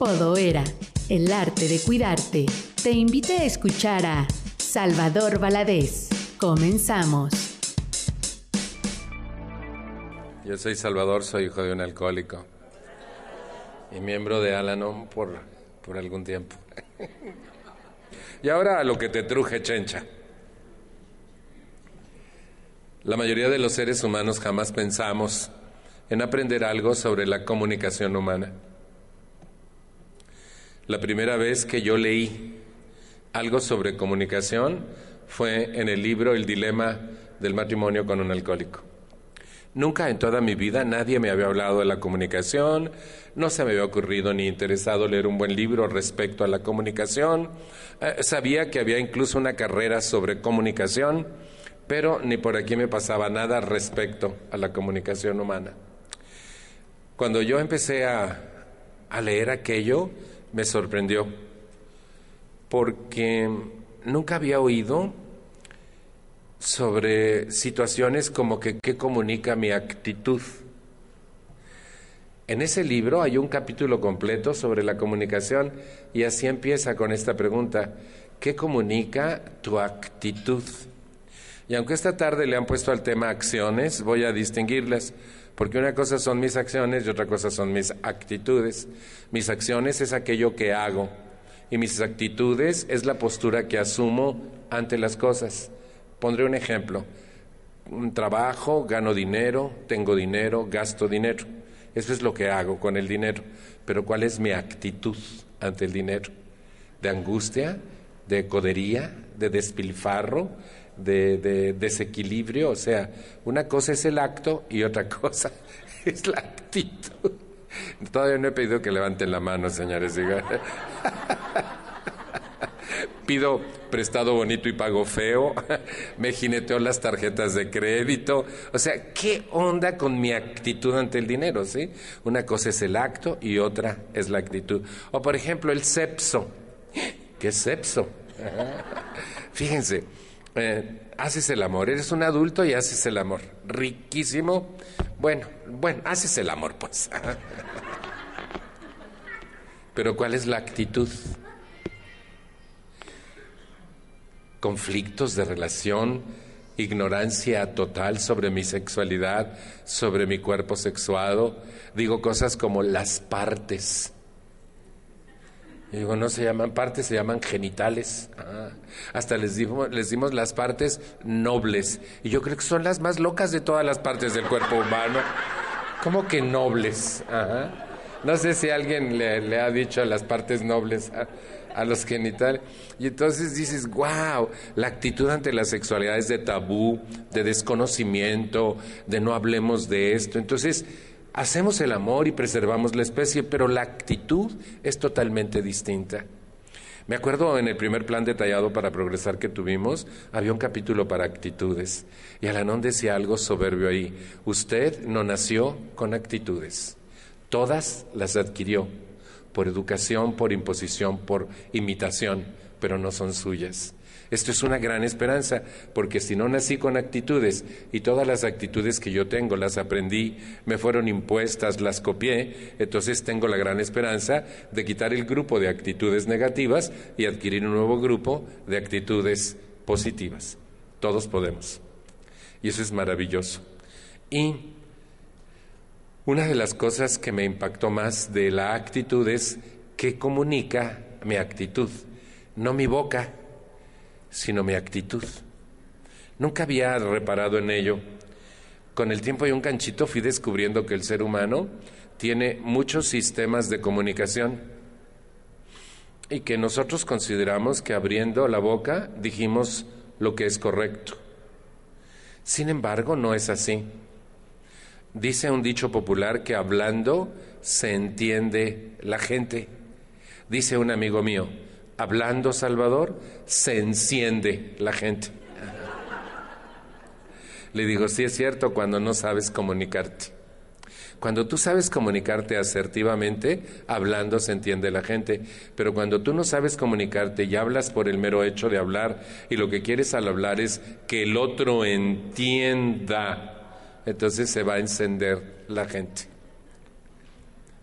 Podoera, el arte de cuidarte, te invita a escuchar a Salvador Valadez. Comenzamos. Yo soy Salvador, soy hijo de un alcohólico y miembro de Alanon por, por algún tiempo. y ahora a lo que te truje, chencha. La mayoría de los seres humanos jamás pensamos en aprender algo sobre la comunicación humana. La primera vez que yo leí algo sobre comunicación fue en el libro El dilema del matrimonio con un alcohólico. Nunca en toda mi vida nadie me había hablado de la comunicación, no se me había ocurrido ni interesado leer un buen libro respecto a la comunicación, eh, sabía que había incluso una carrera sobre comunicación, pero ni por aquí me pasaba nada respecto a la comunicación humana. Cuando yo empecé a, a leer aquello, me sorprendió, porque nunca había oído sobre situaciones como que qué comunica mi actitud. En ese libro hay un capítulo completo sobre la comunicación y así empieza con esta pregunta, ¿qué comunica tu actitud? Y aunque esta tarde le han puesto al tema acciones, voy a distinguirlas, porque una cosa son mis acciones y otra cosa son mis actitudes. Mis acciones es aquello que hago y mis actitudes es la postura que asumo ante las cosas. Pondré un ejemplo. Trabajo, gano dinero, tengo dinero, gasto dinero. Eso es lo que hago con el dinero. Pero ¿cuál es mi actitud ante el dinero? ¿De angustia? ¿De codería? ¿De despilfarro? De, de, desequilibrio. O sea, una cosa es el acto y otra cosa es la actitud. Todavía no he pedido que levanten la mano, señores. Pido prestado bonito y pago feo. Me jineteo las tarjetas de crédito. O sea, ¿qué onda con mi actitud ante el dinero? ¿sí? Una cosa es el acto y otra es la actitud. O por ejemplo, el sepso. ¿Qué es sepso? Fíjense, eh, haces el amor, eres un adulto y haces el amor. Riquísimo. Bueno, bueno, haces el amor, pues. Pero ¿cuál es la actitud? Conflictos de relación, ignorancia total sobre mi sexualidad, sobre mi cuerpo sexuado. Digo cosas como las partes. Y digo, no se llaman partes, se llaman genitales. Ah, hasta les dimos, les dimos las partes nobles. Y yo creo que son las más locas de todas las partes del cuerpo humano. ¿Cómo que nobles? No sé si alguien le, ha dicho las partes nobles a, los genitales. Y entonces dices, wow, la actitud ante la sexualidad es de tabú, de desconocimiento, de no hablemos de esto. Entonces, hacemos el amor y preservamos la especie, pero la actitud es totalmente distinta. Me acuerdo en el primer plan detallado para progresar que tuvimos, había un capítulo para actitudes. Y Alanón decía algo soberbio ahí. Usted no nació con actitudes. Todas las adquirió por educación, por imposición, por imitación, pero no son suyas. Esto es una gran esperanza, porque si no nací con actitudes y todas las actitudes que yo tengo las aprendí, me fueron impuestas, las copié, entonces tengo la gran esperanza de quitar el grupo de actitudes negativas y adquirir un nuevo grupo de actitudes positivas. Todos podemos. Y eso es maravilloso. Y una de las cosas que me impactó más de la actitud es que comunica mi actitud, no mi boca, sino mi actitud. Nunca había reparado en ello. Con el tiempo y un canchito fui descubriendo que el ser humano tiene muchos sistemas de comunicación y que nosotros consideramos que abriendo la boca dijimos lo que es correcto. Sin embargo, no es así. Dice un dicho popular que hablando se entiende la gente. Dice un amigo mío, hablando Salvador, se enciende la gente. Le digo, sí es cierto cuando no sabes comunicarte. Cuando tú sabes comunicarte asertivamente, hablando se entiende la gente, pero cuando tú no sabes comunicarte y hablas por el mero hecho de hablar y lo que quieres al hablar es que el otro entienda entonces se va a encender la gente.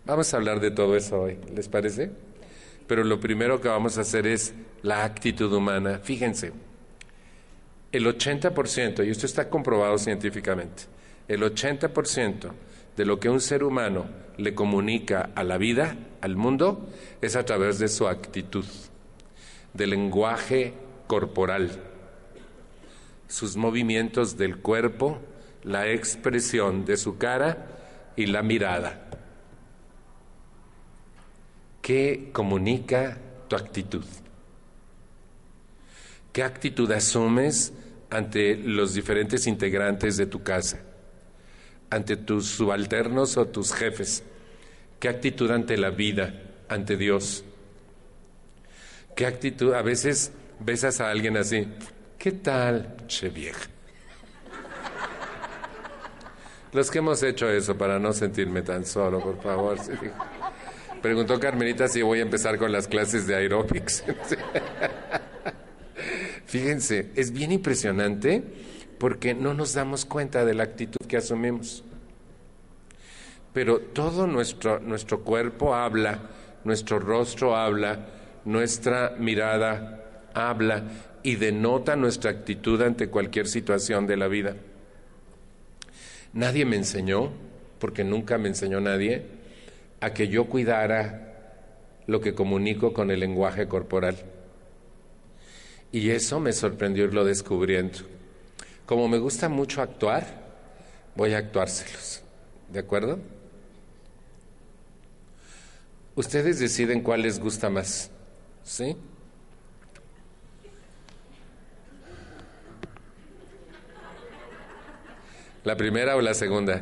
Vamos a hablar de todo eso hoy, ¿les parece? Pero lo primero que vamos a hacer es la actitud humana. Fíjense, el 80%, y esto está comprobado científicamente, el 80% de lo que un ser humano le comunica a la vida, al mundo, es a través de su actitud, del lenguaje corporal, sus movimientos del cuerpo, la expresión de su cara y la mirada. ¿Qué comunica tu actitud? ¿Qué actitud asumes ante los diferentes integrantes de tu casa? ¿Ante tus subalternos o tus jefes? ¿Qué actitud ante la vida, ante Dios? ¿Qué actitud? A veces besas a alguien así. ¿Qué tal, che vieja? Los que hemos hecho eso para no sentirme tan solo, por favor. Preguntó Carmelita si voy a empezar con las clases de aeróbics. Fíjense, es bien impresionante porque no nos damos cuenta de la actitud que asumimos. Pero todo nuestro, nuestro cuerpo habla, nuestro rostro habla, nuestra mirada habla y denota nuestra actitud ante cualquier situación de la vida. Nadie me enseñó, porque nunca me enseñó nadie, a que yo cuidara lo que comunico con el lenguaje corporal. Y eso me sorprendió irlo descubriendo. Como me gusta mucho actuar, voy a actuárselos. ¿De acuerdo? Ustedes deciden cuál les gusta más. ¿Sí? ¿La primera o la segunda?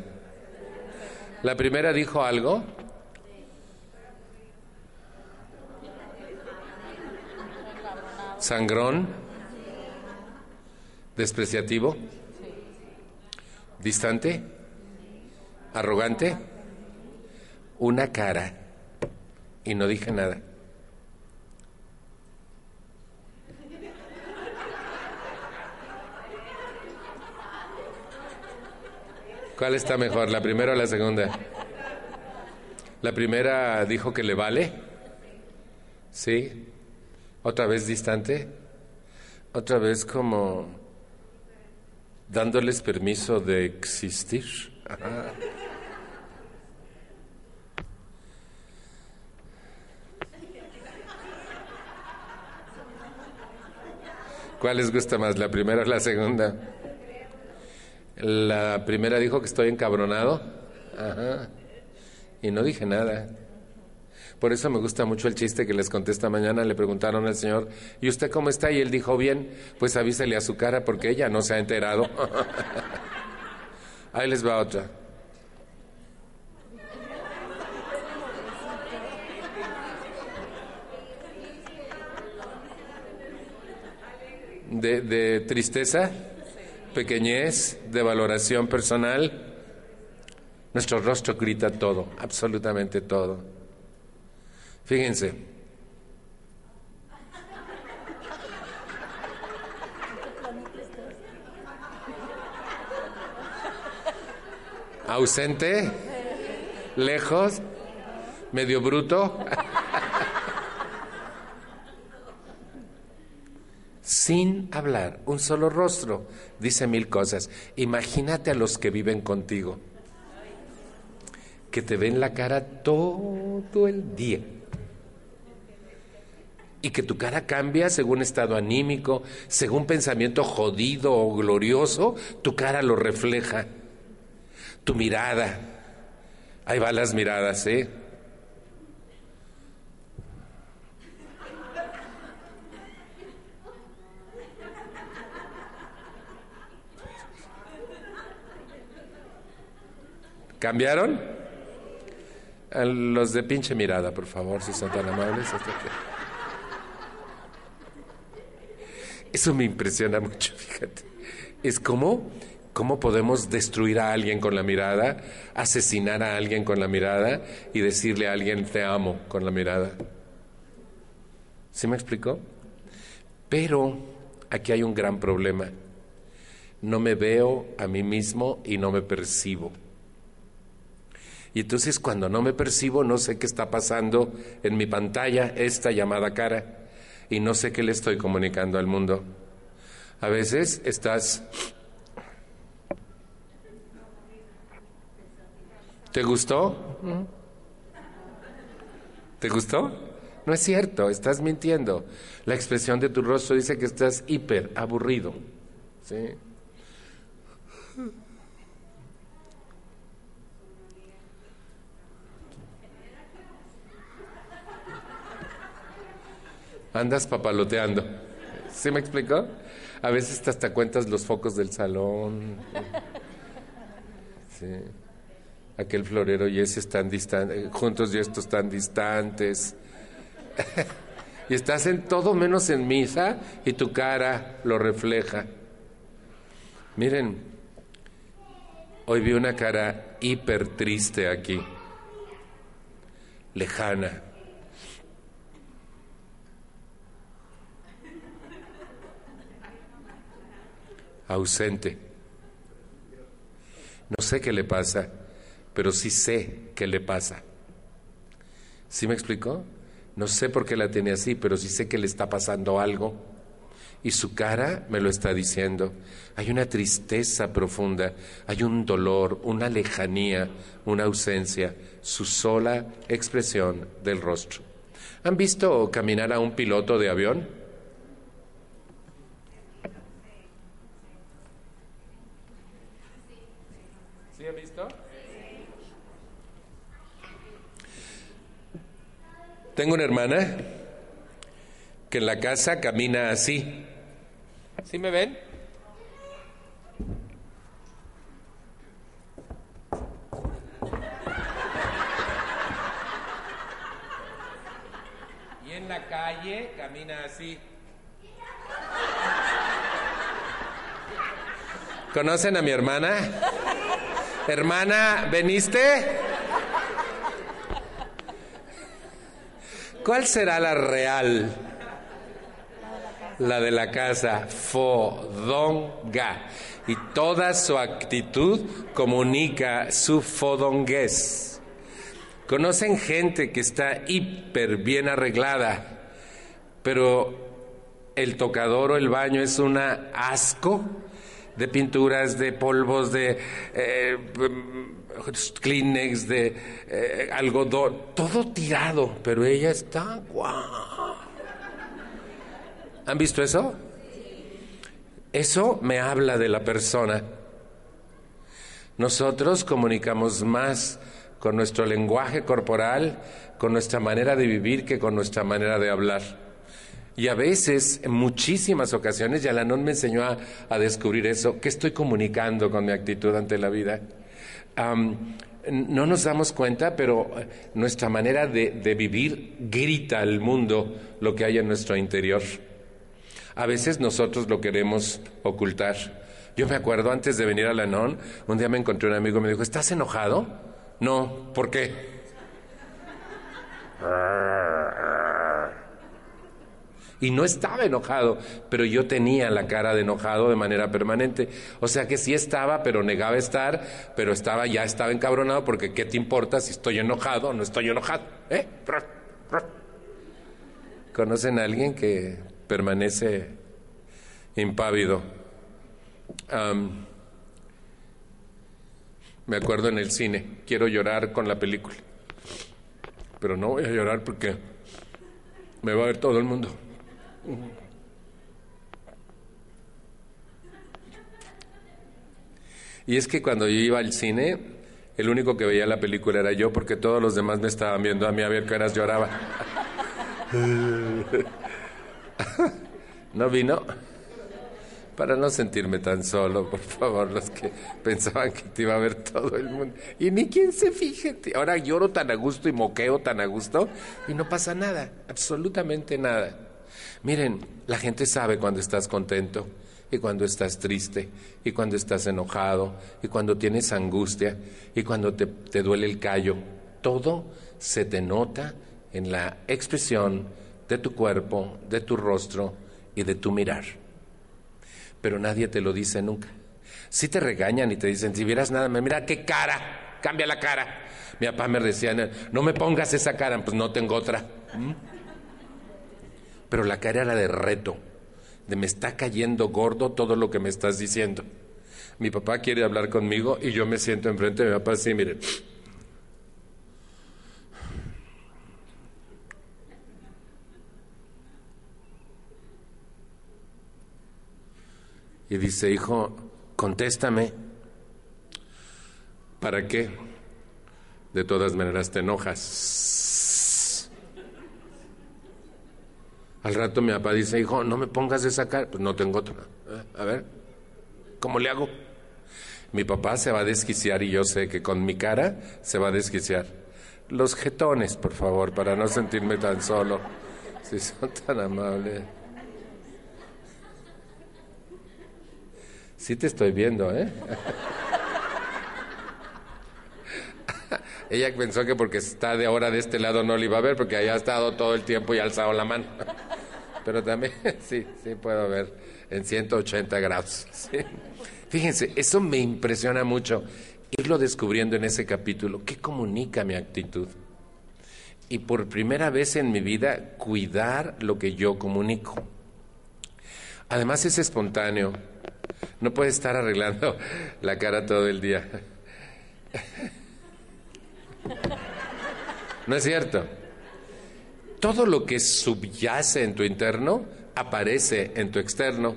¿La primera dijo algo? Sangrón, despreciativo, distante, arrogante, una cara y no dije nada. ¿Cuál está mejor, la primera o la segunda? La primera dijo que le vale. Sí, otra vez distante, otra vez como dándoles permiso de existir. ¿Cuál les gusta más, la primera o la segunda? La primera dijo que estoy encabronado. Ajá. Y no dije nada. Por eso me gusta mucho el chiste que les contesta mañana. Le preguntaron al Señor, ¿y usted cómo está? Y él dijo, bien, pues avísele a su cara porque ella no se ha enterado. Ahí les va otra. De tristeza, pequeñez, de valoración personal. Nuestro rostro grita todo, absolutamente todo. Fíjense. Ausente, lejos, medio bruto. Sin hablar, un solo rostro, dice mil cosas. Imagínate a los que viven contigo, que te ven la cara todo el día y que tu cara cambia según estado anímico, según pensamiento jodido o glorioso, tu cara lo refleja. Tu mirada. Ahí van las miradas, ¿eh? ¿Cambiaron? los de pinche mirada, por favor, si son tan amables. Eso me impresiona mucho, fíjate. Es como cómo podemos destruir a alguien con la mirada, asesinar a alguien con la mirada y decirle a alguien te amo con la mirada. ¿Sí me explicó? Pero aquí hay un gran problema. No me veo a mí mismo y no me percibo. Y entonces cuando no me percibo, no sé qué está pasando en mi pantalla, esta llamada cara, y no sé qué le estoy comunicando al mundo. A veces estás... ¿Te gustó? ¿Te gustó? No es cierto, estás mintiendo. La expresión de tu rostro dice que estás hiper aburrido. ¿sí? Andas papaloteando. ¿Sí me explicó? A veces hasta cuentas los focos del salón. Aquel florero y ese están distantes, juntos y estos están distantes. y estás en todo menos en misa y tu cara lo refleja. Miren, hoy vi una cara hiper triste aquí, lejana. Ausente. No sé qué le pasa, pero sí sé qué le pasa. ¿Sí me explicó? No sé por qué la tiene así, pero sí sé que le está pasando algo. Y su cara me lo está diciendo. Hay una tristeza profunda, hay un dolor, una lejanía, una ausencia, su sola expresión del rostro. ¿Han visto caminar a un piloto de avión? Tengo una hermana que en la casa camina así. ¿Sí me ven? Y en la calle camina así. ¿Conocen a mi hermana? Hermana, ¿veniste? ¿Cuál será la real? La de la casa, fodonga. Y toda su actitud comunica su fodonguez. Conocen gente que está hiper bien arreglada, pero el tocador o el baño es una asco de pinturas, de polvos, de eh, Kleenex, de eh, algodón, todo tirado, pero ella está guau. ¿Han visto eso? Eso me habla de la persona. Nosotros comunicamos más con nuestro lenguaje corporal, con nuestra manera de vivir que con nuestra manera de hablar. Y a veces, en muchísimas ocasiones, Yalanón me enseñó a, descubrir eso, ¿qué estoy comunicando con mi actitud ante la vida? No nos damos cuenta, pero eh, nuestra manera de, vivir grita al mundo lo que hay en nuestro interior. A veces nosotros lo queremos ocultar. Yo me acuerdo antes de venir a la NON, un día me encontré un amigo y me dijo, ¿estás enojado? No, ¿por qué? Y no estaba enojado, pero yo tenía la cara de enojado de manera permanente. O sea que sí estaba, pero negaba estar, pero estaba, ya estaba encabronado porque ¿qué te importa si estoy enojado o no estoy enojado? ¿Eh? ¿Conocen a alguien que permanece impávido? me acuerdo en el cine, quiero llorar con la película, pero no voy a llorar porque me va a ver todo el mundo. Y es que cuando yo iba al cine, el único que veía la película era yo, porque todos los demás me estaban viendo a mí a ver qué horas lloraba. ¿No vino? Para no sentirme tan solo, por favor, los que pensaban que te iba a ver todo el mundo. Y ni quien se fije. Ahora lloro tan a gusto y moqueo tan a gusto y no pasa nada, absolutamente nada. Miren, la gente sabe cuando estás contento y cuando estás triste y cuando estás enojado y cuando tienes angustia y cuando te, duele el callo. Todo se te nota en la expresión de tu cuerpo, de tu rostro y de tu mirar. Pero nadie te lo dice nunca. Si te regañan y te dicen, si vieras nada, mira qué cara, cambia la cara. Mi papá me decía, no me pongas esa cara, pues no tengo otra. ¿Mm? Pero la cara era de reto, de me está cayendo gordo todo lo que me estás diciendo. Mi papá quiere hablar conmigo y yo me siento enfrente de mi papá así, mire. Y dice, hijo, contéstame. ¿Para qué? De todas maneras te enojas. Al rato mi papá dice, hijo, no me pongas esa cara. Pues no tengo otra. A ver, ¿cómo le hago? Mi papá se va a desquiciar y yo sé que con mi cara se va a desquiciar. Los jetones, por favor, para no sentirme tan solo. Si son tan amables. Sí te estoy viendo, ¿eh? Ella pensó que porque está de ahora de este lado no le iba a ver porque haya estado todo el tiempo y alzado la mano. Pero también, sí, sí puedo ver en 180 grados. Fíjense, eso me impresiona mucho, irlo descubriendo en ese capítulo. ¿Qué comunica mi actitud? Y por primera vez en mi vida, cuidar lo que yo comunico. Además es espontáneo no puede estar arreglando la cara todo el día. ¿No es cierto? Todo lo que subyace en tu interno aparece en tu externo.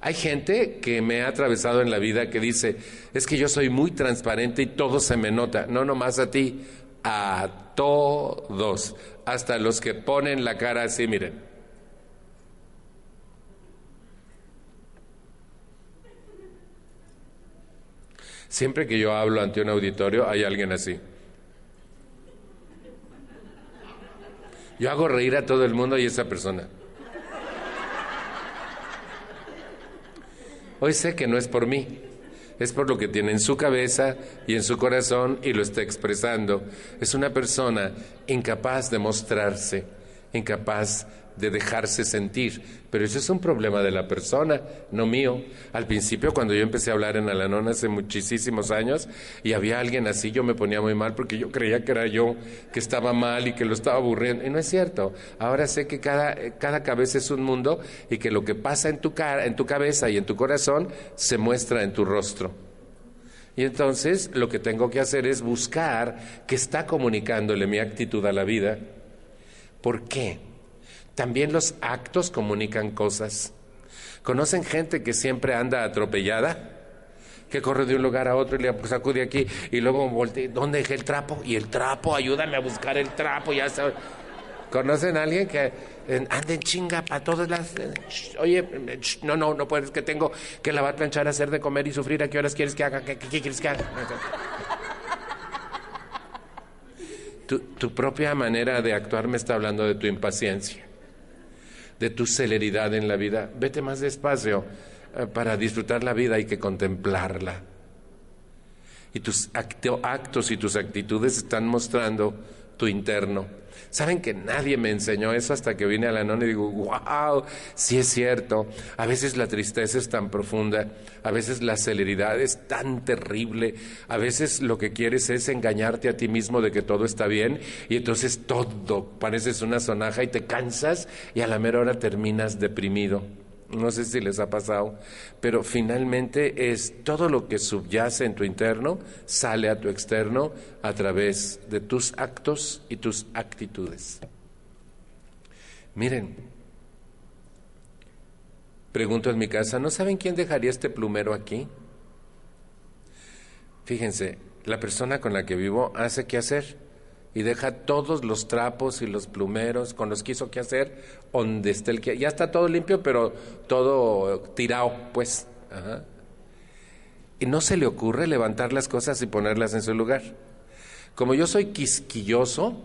Hay gente que me ha atravesado en la vida que dice, es que yo soy muy transparente y todo se me nota. No nomás a ti, a todos, hasta los que ponen la cara así, miren. Siempre que yo hablo ante un auditorio hay alguien así. Yo hago reír a todo el mundo y esa persona. Hoy sé que no es por mí, es por lo que tiene en su cabeza y en su corazón y lo está expresando. Es una persona incapaz de mostrarse, incapaz de dejarse sentir. Pero eso es un problema de la persona, no mío. Al principio, cuando yo empecé a hablar en Alanón hace muchísimos años y había alguien así, yo me ponía muy mal porque yo creía que era yo que estaba mal y que lo estaba aburriendo. Y no es cierto. Ahora sé que cada, cada cabeza es un mundo y que lo que pasa en tu, cara, en tu cabeza y en tu corazón se muestra en tu rostro. Y entonces lo que tengo que hacer es buscar qué está comunicándole mi actitud a la vida. ¿Por qué? También los actos comunican cosas. ¿Conocen gente que siempre anda atropellada? que corre de un lugar a otro y le sacude aquí y luego voltea, ¿dónde dejé el trapo? Y el trapo, ayúdame a buscar el trapo, ya sabes. ¿Conocen a alguien que anda en chinga para todas las... Oye, no, no, no puedes, que tengo que lavar, planchar, hacer de comer y sufrir, ¿a qué horas quieres que haga? ¿Qué, quieres que haga? Tu, tu propia manera de actuar me está hablando de tu impaciencia de tu celeridad en la vida. Vete más despacio. Eh, para disfrutar la vida hay que contemplarla. Y tus actos y tus actitudes están mostrando tu interno. Saben que nadie me enseñó eso hasta que vine a la nona y digo, wow, sí es cierto. A veces la tristeza es tan profunda, a veces la celeridad es tan terrible, a veces lo que quieres es engañarte a ti mismo de que todo está bien y entonces todo pareces una sonaja y te cansas y a la mera hora terminas deprimido. No sé si les ha pasado, pero finalmente es todo lo que subyace en tu interno, sale a tu externo a través de tus actos y tus actitudes. Miren, pregunto en mi casa, ¿no saben quién dejaría este plumero aquí? Fíjense, la persona con la que vivo hace qué hacer y deja todos los trapos y los plumeros con los que hizo que hacer donde esté el que ya está todo limpio pero todo tirado pues y no se le ocurre levantar las cosas y ponerlas en su lugar. Como yo soy quisquilloso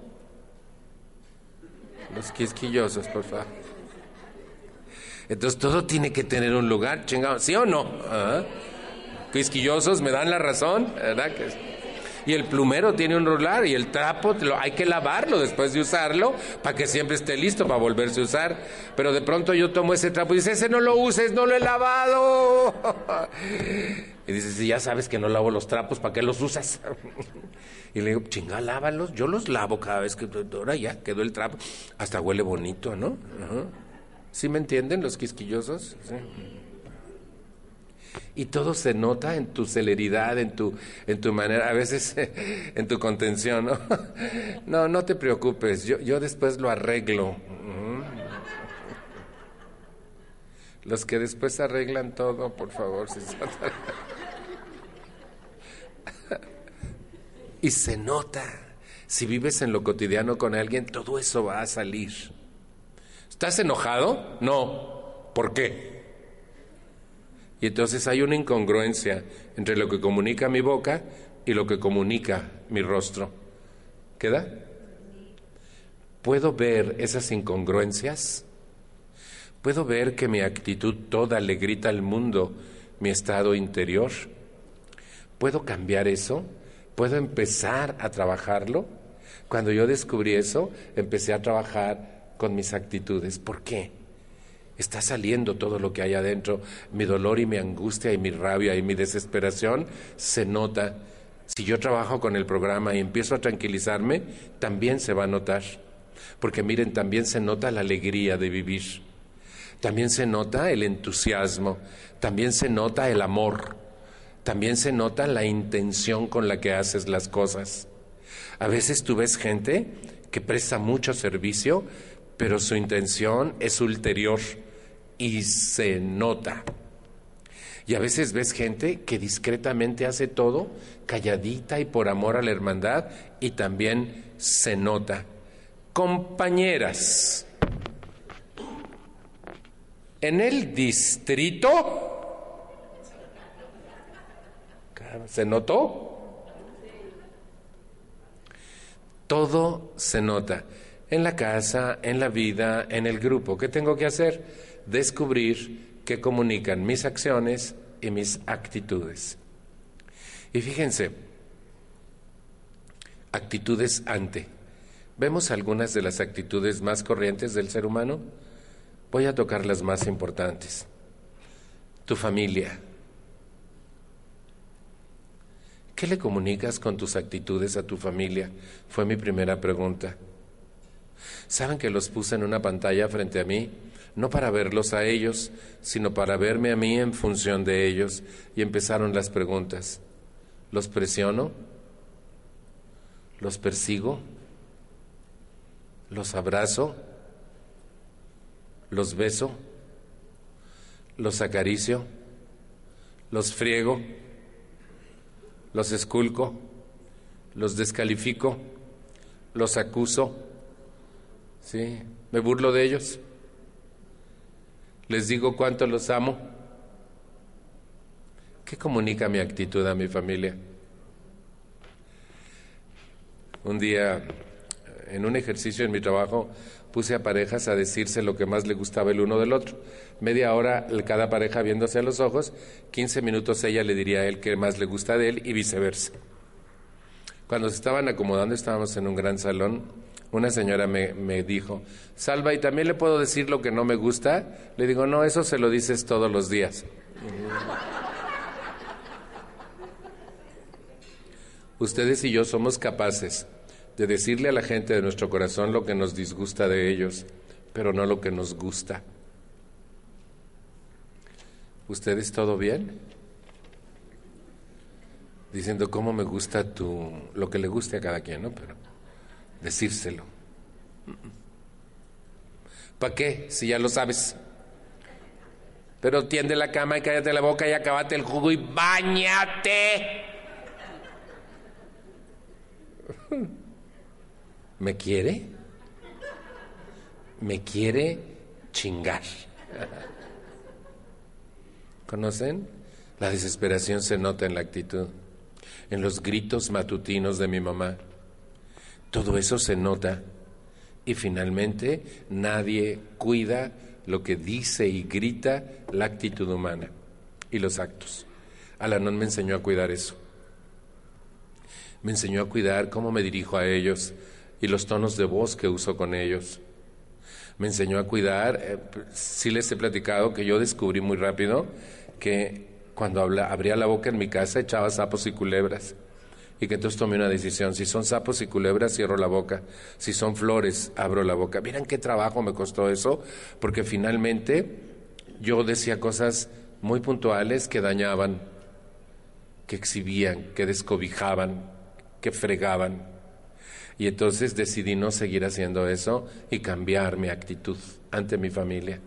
los quisquillosos por favor. Entonces todo tiene que tener un lugar chingado sí o no quisquillosos me dan la razón verdad que y el plumero tiene un rolar y el trapo hay que lavarlo después de usarlo para que siempre esté listo para volverse a usar. Pero de pronto yo tomo ese trapo y dice, ese no lo uses, no lo he lavado. Y dice, si ya sabes que no lavo los trapos, ¿para qué los usas? y le digo, chinga, lávalos. Yo los lavo cada vez que... Ahora ya quedó el trapo. Hasta huele bonito, ¿no? ¿Sí me entienden los quisquillosos? Y todo se nota en tu celeridad, en tu, en tu manera, a veces en tu contención, ¿no? No, te preocupes, yo, yo después lo arreglo. Los que después arreglan todo, por favor, si Y se nota. Si vives en lo cotidiano con alguien, todo eso va a salir. ¿Estás enojado? No. ¿Por qué? Y entonces hay una incongruencia entre lo que comunica mi boca y lo que comunica mi rostro. ¿Queda? ¿Puedo ver esas incongruencias? ¿Puedo ver que mi actitud toda le grita al mundo mi estado interior? ¿Puedo cambiar eso? ¿Puedo empezar a trabajarlo? Cuando yo descubrí eso, empecé a trabajar con mis actitudes. ¿Por qué? Está saliendo todo lo que hay adentro. Mi dolor y mi angustia y mi rabia y mi desesperación se nota. Si yo trabajo con el programa y empiezo a tranquilizarme, también se va a notar. Porque miren, también se nota la alegría de vivir. También se nota el entusiasmo. También se nota el amor también se nota la intención con la que haces las cosas. A veces tú ves gente que presta mucho servicio, pero su intención es ulterior y se nota. Y a veces ves gente que discretamente hace todo, calladita y por amor a la hermandad, y también se nota. Compañeras, en el distrito ¿Se notó? Todo se nota. En la casa, en la vida, en el grupo. ¿Qué tengo que hacer? Descubrir qué comunican mis acciones y mis actitudes. Y fíjense, actitudes ante. ¿Vemos algunas de las actitudes más corrientes del ser humano? Voy a tocar las más importantes. Tu familia, ¿Qué le comunicas con tus actitudes a tu familia? Fue mi primera pregunta. ¿Saben que los puse en una pantalla frente a mí? No para verlos a ellos, sino para verme a mí en función de ellos. Y empezaron las preguntas. ¿Los presiono? ¿Los persigo? ¿Los abrazo? ¿Los beso? ¿Los acaricio? ¿Los friego? los esculco, los descalifico, los acuso, ¿sí? Me burlo de ellos, les digo cuánto los amo. ¿Qué comunica mi actitud a mi familia? Un día, en un ejercicio en mi trabajo, puse a parejas a decirse lo que más le gustaba el uno del otro. Media hora cada pareja viéndose a los ojos, 15 minutos ella le diría a él qué más le gusta de él y viceversa. Cuando se estaban acomodando, estábamos en un gran salón, una señora me, me dijo, Salva, ¿y también le puedo decir lo que no me gusta? Le digo, no, eso se lo dices todos los días. Ustedes y yo somos capaces de decirle a la gente de nuestro corazón lo que nos disgusta de ellos, pero no lo que nos gusta. ¿Ustedes todo bien? Diciendo cómo me gusta tu, lo que le guste a cada quien, ¿no? Pero decírselo. ¿Para qué? Si ya lo sabes. Pero tiende la cama y cállate la boca y acabate el jugo y bañate. ¿Me quiere? Me quiere chingar. ¿Conocen? La desesperación se nota en la actitud, en los gritos matutinos de mi mamá. Todo eso se nota y finalmente nadie cuida lo que dice y grita la actitud humana y los actos. Alanón me enseñó a cuidar eso. Me enseñó a cuidar cómo me dirijo a ellos, y los tonos de voz que uso con ellos. Me enseñó a cuidar, eh, sí les he platicado que yo descubrí muy rápido que cuando abría la boca en mi casa echaba sapos y culebras. Y que entonces tomé una decisión. Si son sapos y culebras, cierro la boca. Si son flores, abro la boca. Miren qué trabajo me costó eso, porque finalmente yo decía cosas muy puntuales que dañaban, que exhibían, que descobijaban, que fregaban. Y entonces decidí no seguir haciendo eso y cambiar mi actitud ante mi familia.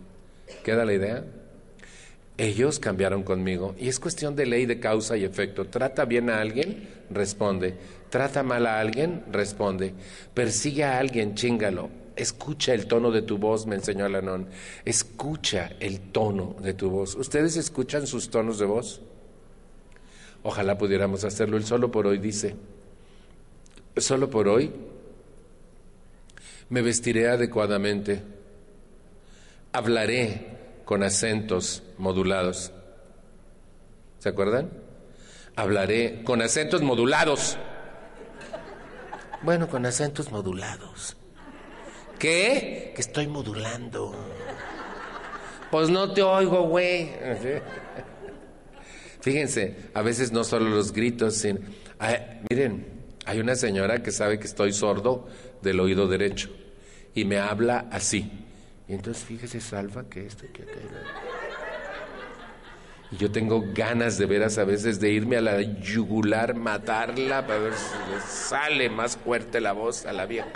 ¿Queda la idea? Ellos cambiaron conmigo y es cuestión de ley de causa y efecto. Trata bien a alguien, responde. Trata mal a alguien, responde. Persigue a alguien, chingalo. Escucha el tono de tu voz, me enseñó Alanón. Escucha el tono de tu voz. ¿Ustedes escuchan sus tonos de voz? Ojalá pudiéramos hacerlo. Él solo por hoy dice, solo por hoy me vestiré adecuadamente, hablaré con acentos modulados. ¿Se acuerdan? Hablaré con acentos modulados. Bueno, con acentos modulados. ¿Qué? Que estoy modulando. Pues no te oigo, güey. Fíjense, a veces no solo los gritos, sino... miren, hay una señora que sabe que estoy sordo del oído derecho y me habla así. Y entonces fíjese, Salva, que esto, que aquello. Y yo tengo ganas de veras a veces de irme a la yugular, matarla, para ver si le sale más fuerte la voz a la vieja.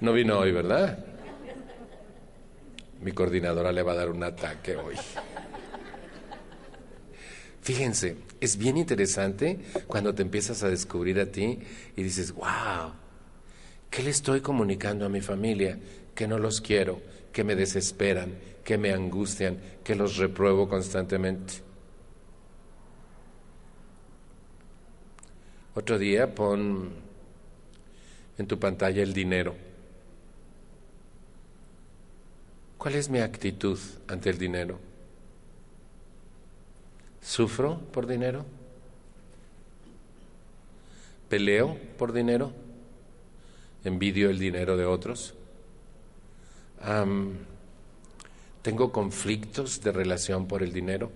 No vino hoy, ¿verdad? Mi coordinadora le va a dar un ataque hoy. Fíjense, es bien interesante cuando te empiezas a descubrir a ti y dices, wow, ¿qué le estoy comunicando a mi familia? Que no los quiero, que me desesperan, que me angustian, que los repruebo constantemente. Otro día pon en tu pantalla el dinero. ¿Cuál es mi actitud ante el dinero? ¿Sufro por dinero? ¿Peleo por dinero? ¿Envidio el dinero de otros? ¿Tengo conflictos de relación por el dinero?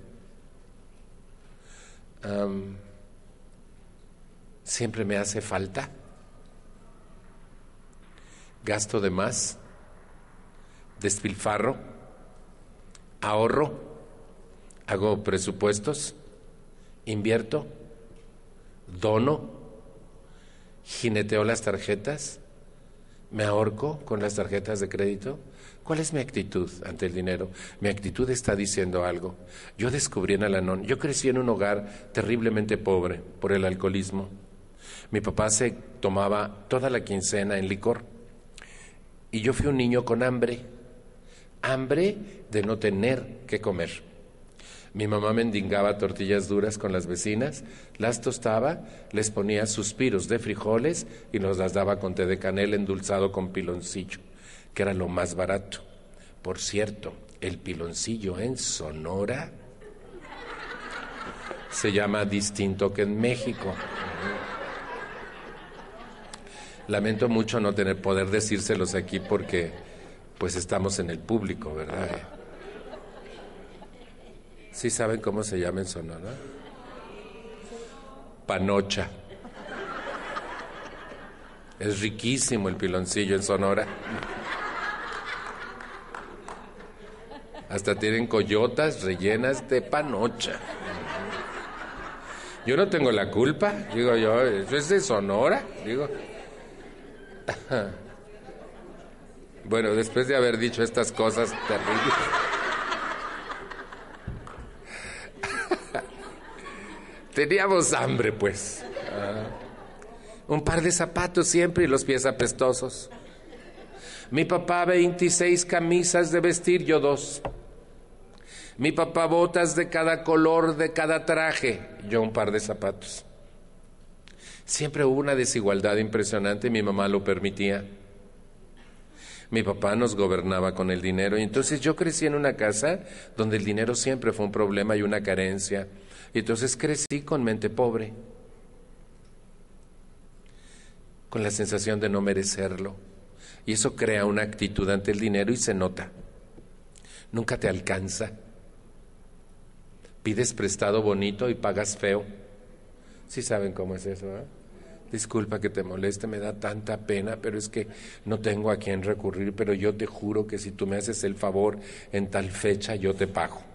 ¿Siempre me hace falta? ¿Gasto de más? ¿Despilfarro? ¿Ahorro? Hago presupuestos, invierto, dono, jineteo las tarjetas, me ahorco con las tarjetas de crédito. ¿Cuál es mi actitud ante el dinero? Mi actitud está diciendo algo. Yo descubrí en Alanón, yo crecí en un hogar terriblemente pobre por el alcoholismo. Mi papá se tomaba toda la quincena en licor y yo fui un niño con hambre, hambre de no tener que comer. Mi mamá mendigaba tortillas duras con las vecinas, las tostaba, les ponía suspiros de frijoles y nos las daba con té de canela endulzado con piloncillo, que era lo más barato. Por cierto, el piloncillo en Sonora se llama distinto que en México. Lamento mucho no tener poder decírselos aquí porque pues estamos en el público, ¿verdad? ¿Sí saben cómo se llama en Sonora? Panocha. Es riquísimo el piloncillo en Sonora. Hasta tienen coyotas rellenas de panocha. Yo no tengo la culpa, digo yo, eso es de Sonora, digo. Bueno, después de haber dicho estas cosas terribles. Teníamos hambre, pues. Ah. Un par de zapatos siempre y los pies apestosos. Mi papá 26 camisas de vestir, yo dos. Mi papá botas de cada color, de cada traje, yo un par de zapatos. Siempre hubo una desigualdad impresionante y mi mamá lo permitía. Mi papá nos gobernaba con el dinero y entonces yo crecí en una casa donde el dinero siempre fue un problema y una carencia. Y entonces crecí con mente pobre, con la sensación de no merecerlo. Y eso crea una actitud ante el dinero y se nota. Nunca te alcanza. Pides prestado bonito y pagas feo. Sí saben cómo es eso, ¿eh? Disculpa que te moleste, me da tanta pena, pero es que no tengo a quién recurrir, pero yo te juro que si tú me haces el favor en tal fecha, yo te pago.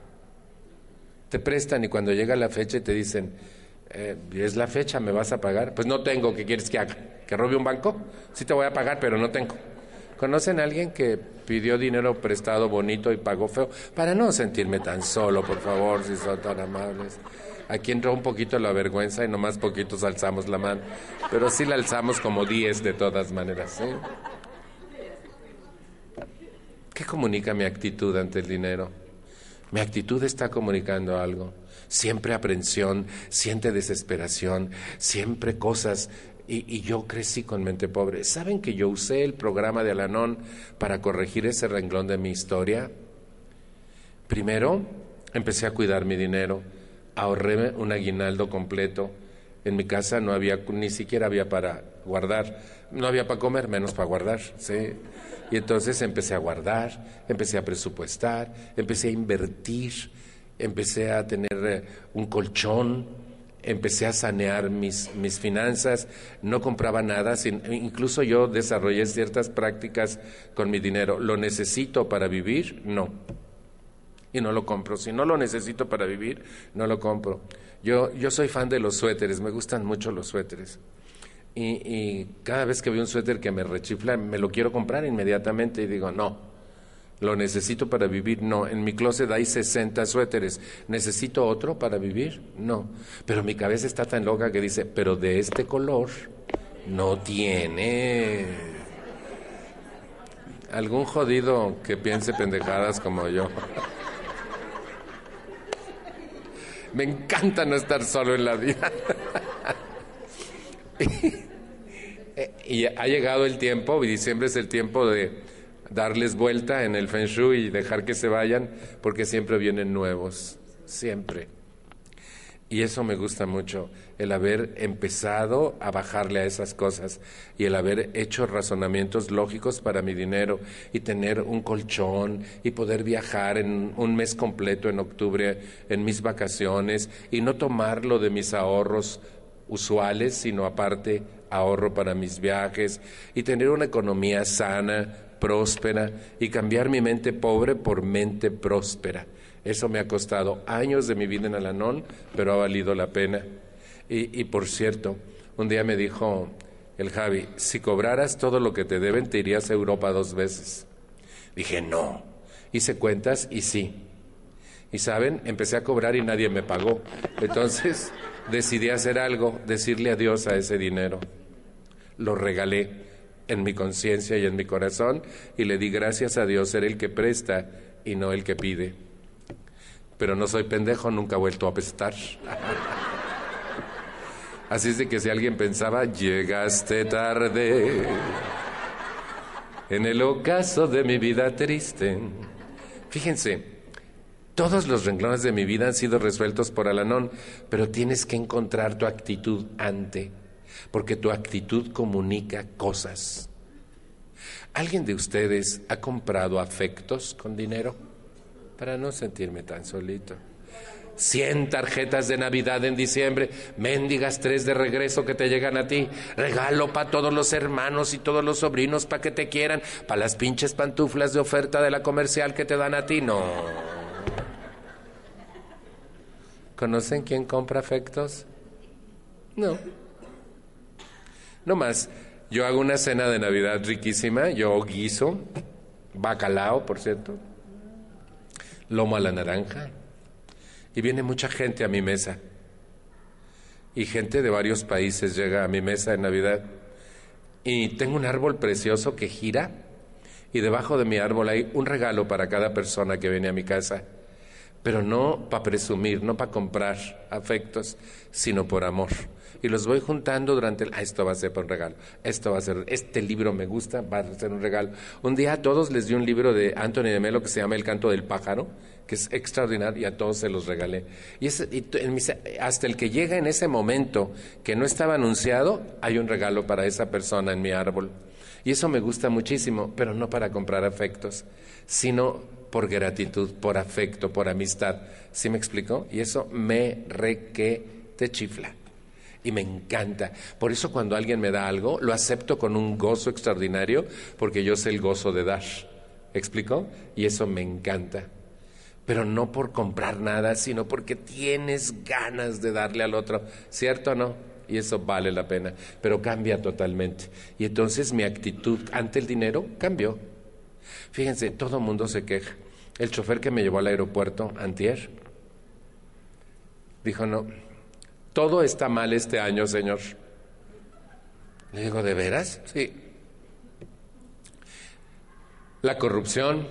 Te prestan y cuando llega la fecha y te dicen, eh, es la fecha, ¿me vas a pagar? Pues no tengo, ¿qué quieres que haga? ¿Que robe un banco? Sí te voy a pagar, pero no tengo. ¿Conocen a alguien que pidió dinero prestado bonito y pagó feo? Para no sentirme tan solo, por favor, si son tan amables. Aquí entró un poquito la vergüenza y nomás poquitos alzamos la mano, pero sí la alzamos como diez de todas maneras. ¿Qué comunica mi actitud ante el dinero? Mi actitud está comunicando algo. Siempre aprensión, siente desesperación, siempre cosas y, yo crecí con mente pobre. ¿Saben que yo usé el programa de Alanón para corregir ese renglón de mi historia? Primero, empecé a cuidar mi dinero, ahorré un aguinaldo completo. En mi casa no había, ni siquiera había para guardar, no había para comer, menos para guardar, ¿sí? Y entonces empecé a guardar, empecé a presupuestar, empecé a invertir, empecé a tener eh, un colchón, empecé a sanear mis, mis finanzas, no compraba nada, incluso yo desarrollé ciertas prácticas con mi dinero. ¿Lo necesito para vivir? No. Y no lo compro. Si no lo necesito para vivir, no lo compro. Yo, yo soy fan de los suéteres, me gustan mucho los suéteres. Y, cada vez que veo un suéter que me rechifla, me lo quiero comprar inmediatamente y digo, no, ¿Lo necesito para vivir? No. En mi closet hay 60 suéteres. ¿Necesito otro para vivir? No. Pero mi cabeza está tan loca que dice, pero de este color no tiene. Algún jodido que piense pendejadas como yo. Me encanta no estar solo en la vida. y ha llegado el tiempo, diciembre es el tiempo de darles vuelta en el Feng Shui y dejar que se vayan, porque siempre vienen nuevos, siempre. Y eso me gusta mucho, el haber empezado a bajarle a esas cosas y el haber hecho razonamientos lógicos para mi dinero y tener un colchón y poder viajar en un mes completo en octubre en mis vacaciones y no tomarlo de mis ahorros usuales, sino aparte ahorro para mis viajes y tener una economía sana, próspera y cambiar mi mente pobre por mente próspera. Eso me ha costado años de mi vida en Alanón, pero ha valido la pena. Y, y por cierto, un día me dijo el Javi, si cobraras todo lo que te deben, te irías a Europa dos veces. Dije, no. Hice cuentas y sí. Y saben, empecé a cobrar y nadie me pagó. Entonces decidí hacer algo, decirle adiós a ese dinero. Lo regalé en mi conciencia y en mi corazón y le di gracias a Dios ser el que presta y no el que pide. Pero no soy pendejo, nunca he vuelto a apestar. Así es de que si alguien pensaba, llegaste tarde en el ocaso de mi vida triste. Fíjense, todos los renglones de mi vida han sido resueltos por Alanón, pero tienes que encontrar tu actitud ante porque tu actitud comunica cosas. ¿Alguien de ustedes ha comprado afectos con dinero? Para no sentirme tan solito. Cien tarjetas de Navidad en diciembre, mendigas tres de regreso que te llegan a ti, regalo para todos los hermanos y todos los sobrinos para que te quieran, para las pinches pantuflas de oferta de la comercial que te dan a ti, no. ¿Conocen quién compra afectos? No. No más, yo hago una cena de Navidad riquísima, yo guiso, bacalao, por cierto, lomo a la naranja, y viene mucha gente a mi mesa. Y gente de varios países llega a mi mesa en Navidad. Y tengo un árbol precioso que gira, y debajo de mi árbol hay un regalo para cada persona que viene a mi casa pero no para presumir, no para comprar afectos, sino por amor. Y los voy juntando durante el, ah, esto va a ser para un regalo, esto va a ser, este libro me gusta, va a ser un regalo. Un día a todos les di un libro de Anthony de Melo que se llama El canto del pájaro, que es extraordinario y a todos se los regalé. Y, hasta el que llega en ese momento que no estaba anunciado, hay un regalo para esa persona en mi árbol. Y eso me gusta muchísimo, pero no para comprar afectos, sino por gratitud, por afecto, por amistad. ¿Sí me explico? Y eso me re que te chifla. Y me encanta. Por eso cuando alguien me da algo, lo acepto con un gozo extraordinario, porque yo sé el gozo de dar. ¿Explico? Y eso me encanta. Pero no por comprar nada, sino porque tienes ganas de darle al otro. ¿Cierto o no? Y eso vale la pena. Pero cambia totalmente. Y entonces mi actitud ante el dinero cambió. Fíjense, todo mundo se queja. El chofer que me llevó al aeropuerto, Antier, dijo, no, todo está mal este año, señor. Le digo, ¿de veras? Sí. La corrupción,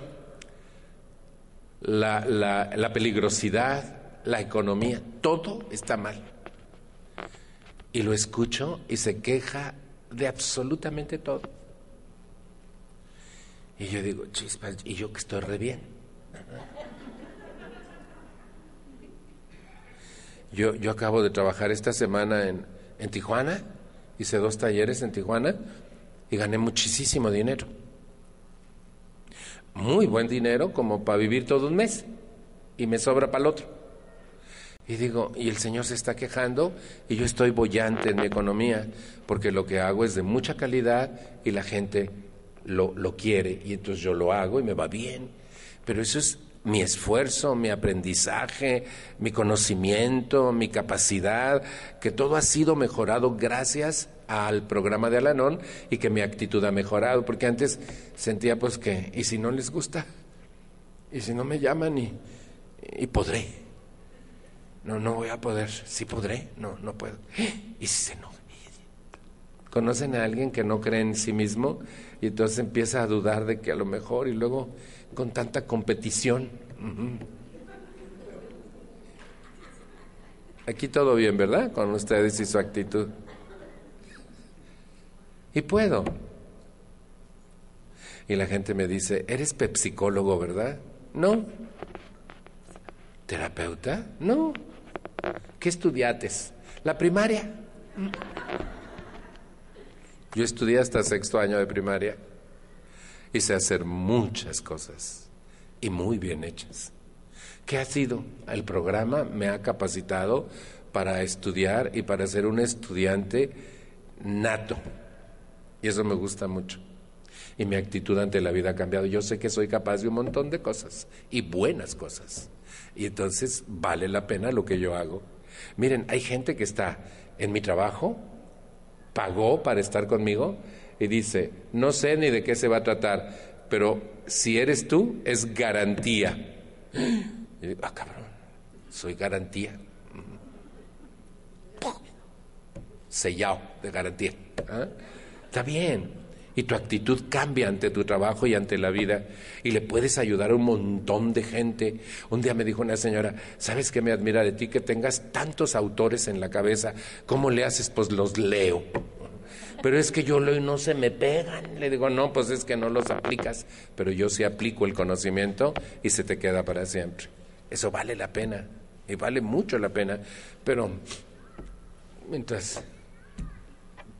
la, la, peligrosidad, la economía, todo está mal. Y lo escucho y se queja de absolutamente todo. Y yo digo, chispas, y yo que estoy re bien. Yo, yo acabo de trabajar esta semana en, en Tijuana, hice dos talleres en Tijuana y gané muchísimo dinero. Muy buen dinero como para vivir todo un mes y me sobra para el otro. Y digo, y el Señor se está quejando y yo estoy bollante en mi economía porque lo que hago es de mucha calidad y la gente lo, lo quiere y entonces yo lo hago y me va bien. Pero eso es mi esfuerzo, mi aprendizaje, mi conocimiento, mi capacidad, que todo ha sido mejorado gracias al programa de Alanón y que mi actitud ha mejorado, porque antes sentía pues que, ¿y si no les gusta? ¿Y si no me llaman? Y, y podré. No, no voy a poder. Sí podré. No, no puedo. ¿Y si se no? ¿Conocen a alguien que no cree en sí mismo y entonces empieza a dudar de que a lo mejor y luego con tanta competición. Aquí todo bien, ¿verdad? Con ustedes y su actitud. Y puedo. Y la gente me dice, eres pepsicólogo, ¿verdad? No. ¿Terapeuta? No. ¿Qué estudiates? La primaria. Yo estudié hasta sexto año de primaria y sé hacer muchas cosas y muy bien hechas. ¿Qué ha sido? El programa me ha capacitado para estudiar y para ser un estudiante nato. Y eso me gusta mucho. Y mi actitud ante la vida ha cambiado. Yo sé que soy capaz de un montón de cosas y buenas cosas. Y entonces vale la pena lo que yo hago. Miren, hay gente que está en mi trabajo, pagó para estar conmigo y dice, no sé ni de qué se va a tratar, pero si eres tú, es garantía. Y digo, ah, cabrón, soy garantía. Sellado de garantía. ¿ah? Está bien. Y tu actitud cambia ante tu trabajo y ante la vida. Y le puedes ayudar a un montón de gente. Un día me dijo una señora, ¿sabes qué me admira de ti? Que tengas tantos autores en la cabeza. ¿Cómo le haces? Pues los leo pero es que yo lo no se me pegan. Le digo, no, pues es que no los aplicas, pero yo sí aplico el conocimiento y se te queda para siempre. Eso vale la pena, y vale mucho la pena, pero mientras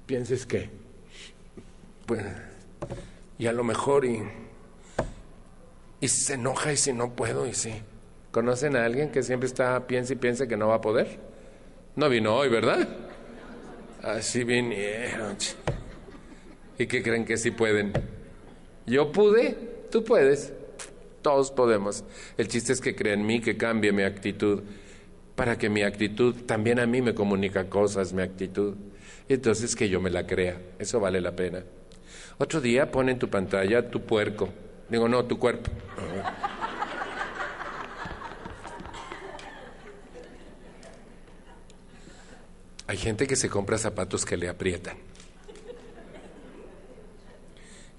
pienses que, pues, y a lo mejor y, y se enoja y si no puedo y sí. ¿Conocen a alguien que siempre está, piensa y piensa que no va a poder? No vino hoy, ¿verdad? Así vinieron. ¿Y qué creen que sí pueden? Yo pude, tú puedes. Todos podemos. El chiste es que crea en mí, que cambie mi actitud, para que mi actitud también a mí me comunica cosas, mi actitud. Entonces que yo me la crea. Eso vale la pena. Otro día pone en tu pantalla tu puerco. Digo, no, tu cuerpo. Hay gente que se compra zapatos que le aprietan.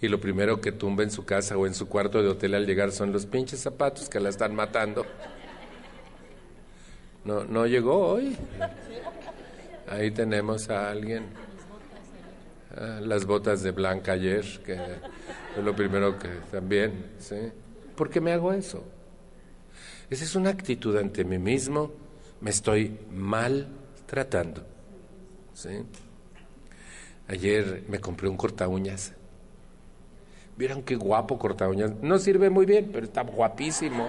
Y lo primero que tumba en su casa o en su cuarto de hotel al llegar son los pinches zapatos que la están matando. No, no llegó hoy. Ahí tenemos a alguien. Ah, las botas de Blanca ayer, que es lo primero que también, ¿sí? ¿Por qué me hago eso? Esa es una actitud ante mí mismo. Me estoy mal tratando. ¿Sí? Ayer me compré un corta uñas. Vieron qué guapo corta uñas. No sirve muy bien, pero está guapísimo.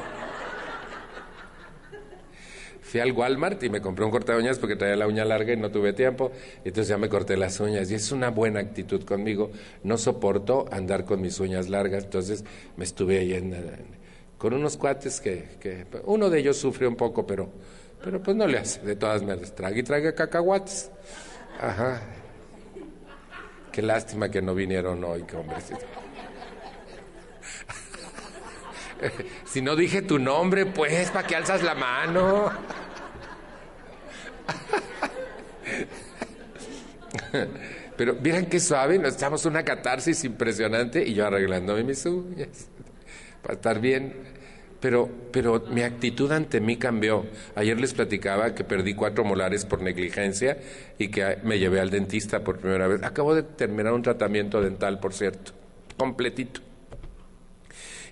Fui al Walmart y me compré un corta uñas porque traía la uña larga y no tuve tiempo. Entonces ya me corté las uñas. Y es una buena actitud conmigo. No soporto andar con mis uñas largas. Entonces me estuve ahí con unos cuates que, uno de ellos sufre un poco, pero, pero pues no le hace. De todas maneras, trague y trague cacahuates. Ajá. Qué lástima que no vinieron hoy, que hombre. si no dije tu nombre, pues, ¿para qué alzas la mano? Pero miren qué suave, nos echamos una catarsis impresionante y yo arreglándome mis uñas para estar bien. Pero, pero mi actitud ante mí cambió. Ayer les platicaba que perdí cuatro molares por negligencia y que me llevé al dentista por primera vez. Acabo de terminar un tratamiento dental, por cierto, completito.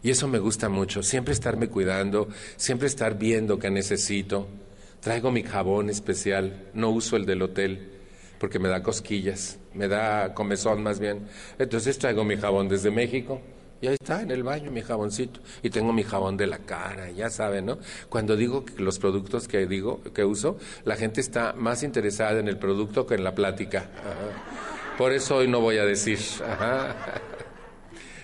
Y eso me gusta mucho, siempre estarme cuidando, siempre estar viendo qué necesito. Traigo mi jabón especial, no uso el del hotel porque me da cosquillas, me da comezón más bien. Entonces traigo mi jabón desde México y ahí está en el baño mi jaboncito y tengo mi jabón de la cara, ya saben, ¿no? Cuando digo que los productos que digo que uso, la gente está más interesada en el producto que en la plática. Por eso hoy no voy a decir.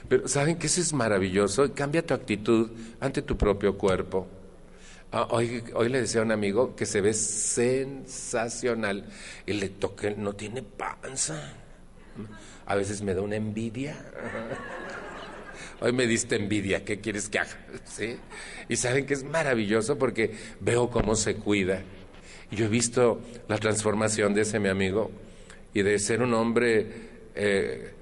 Pero ¿saben que eso es maravilloso? Cambia tu actitud ante tu propio cuerpo. Ah, hoy, hoy, le decía a un amigo que se ve sensacional y le toqué, no tiene panza. A veces me da una envidia. Hoy me diste envidia, ¿qué quieres que haga? ¿Sí? Y saben que es maravilloso porque veo cómo se cuida. Yo he visto la transformación de ese mi amigo y de ser un hombre eh,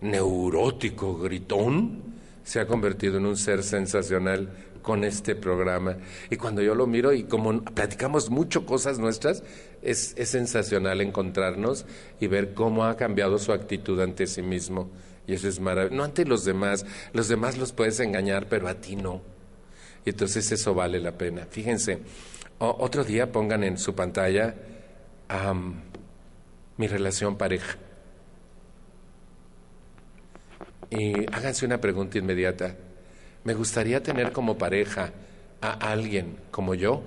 neurótico, gritón, se ha convertido en un ser sensacional con este programa. Y cuando yo lo miro y como platicamos mucho cosas nuestras, es, es sensacional encontrarnos y ver cómo ha cambiado su actitud ante sí mismo. Y eso es maravilloso. No ante los demás. Los demás los puedes engañar, pero a ti no. Y entonces eso vale la pena. Fíjense, otro día pongan en su pantalla mi relación pareja. Y háganse una pregunta inmediata. ¿Me gustaría tener como pareja a alguien como yo?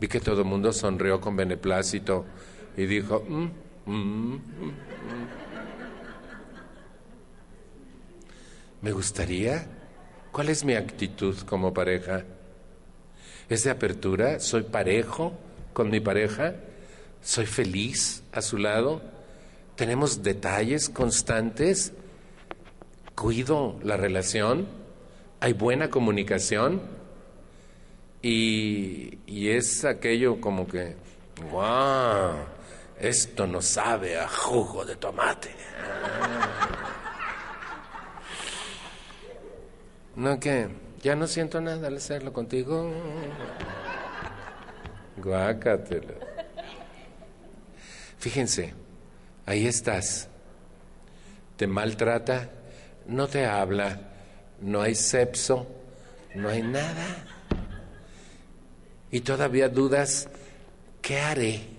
Vi que todo el mundo sonrió con beneplácito y dijo, mm, mm, mm, ¿me gustaría? ¿Cuál es mi actitud como pareja? ¿Es de apertura? ¿Soy parejo con mi pareja? ¿Soy feliz a su lado? tenemos detalles constantes, cuido la relación, hay buena comunicación y, es aquello como que, wow, esto no sabe a jugo de tomate. No que ya no siento nada al hacerlo contigo. Guácatelo. Fíjense, ahí estás. Te maltrata, no te habla, no hay sexo, no hay nada. Y todavía dudas, ¿qué haré?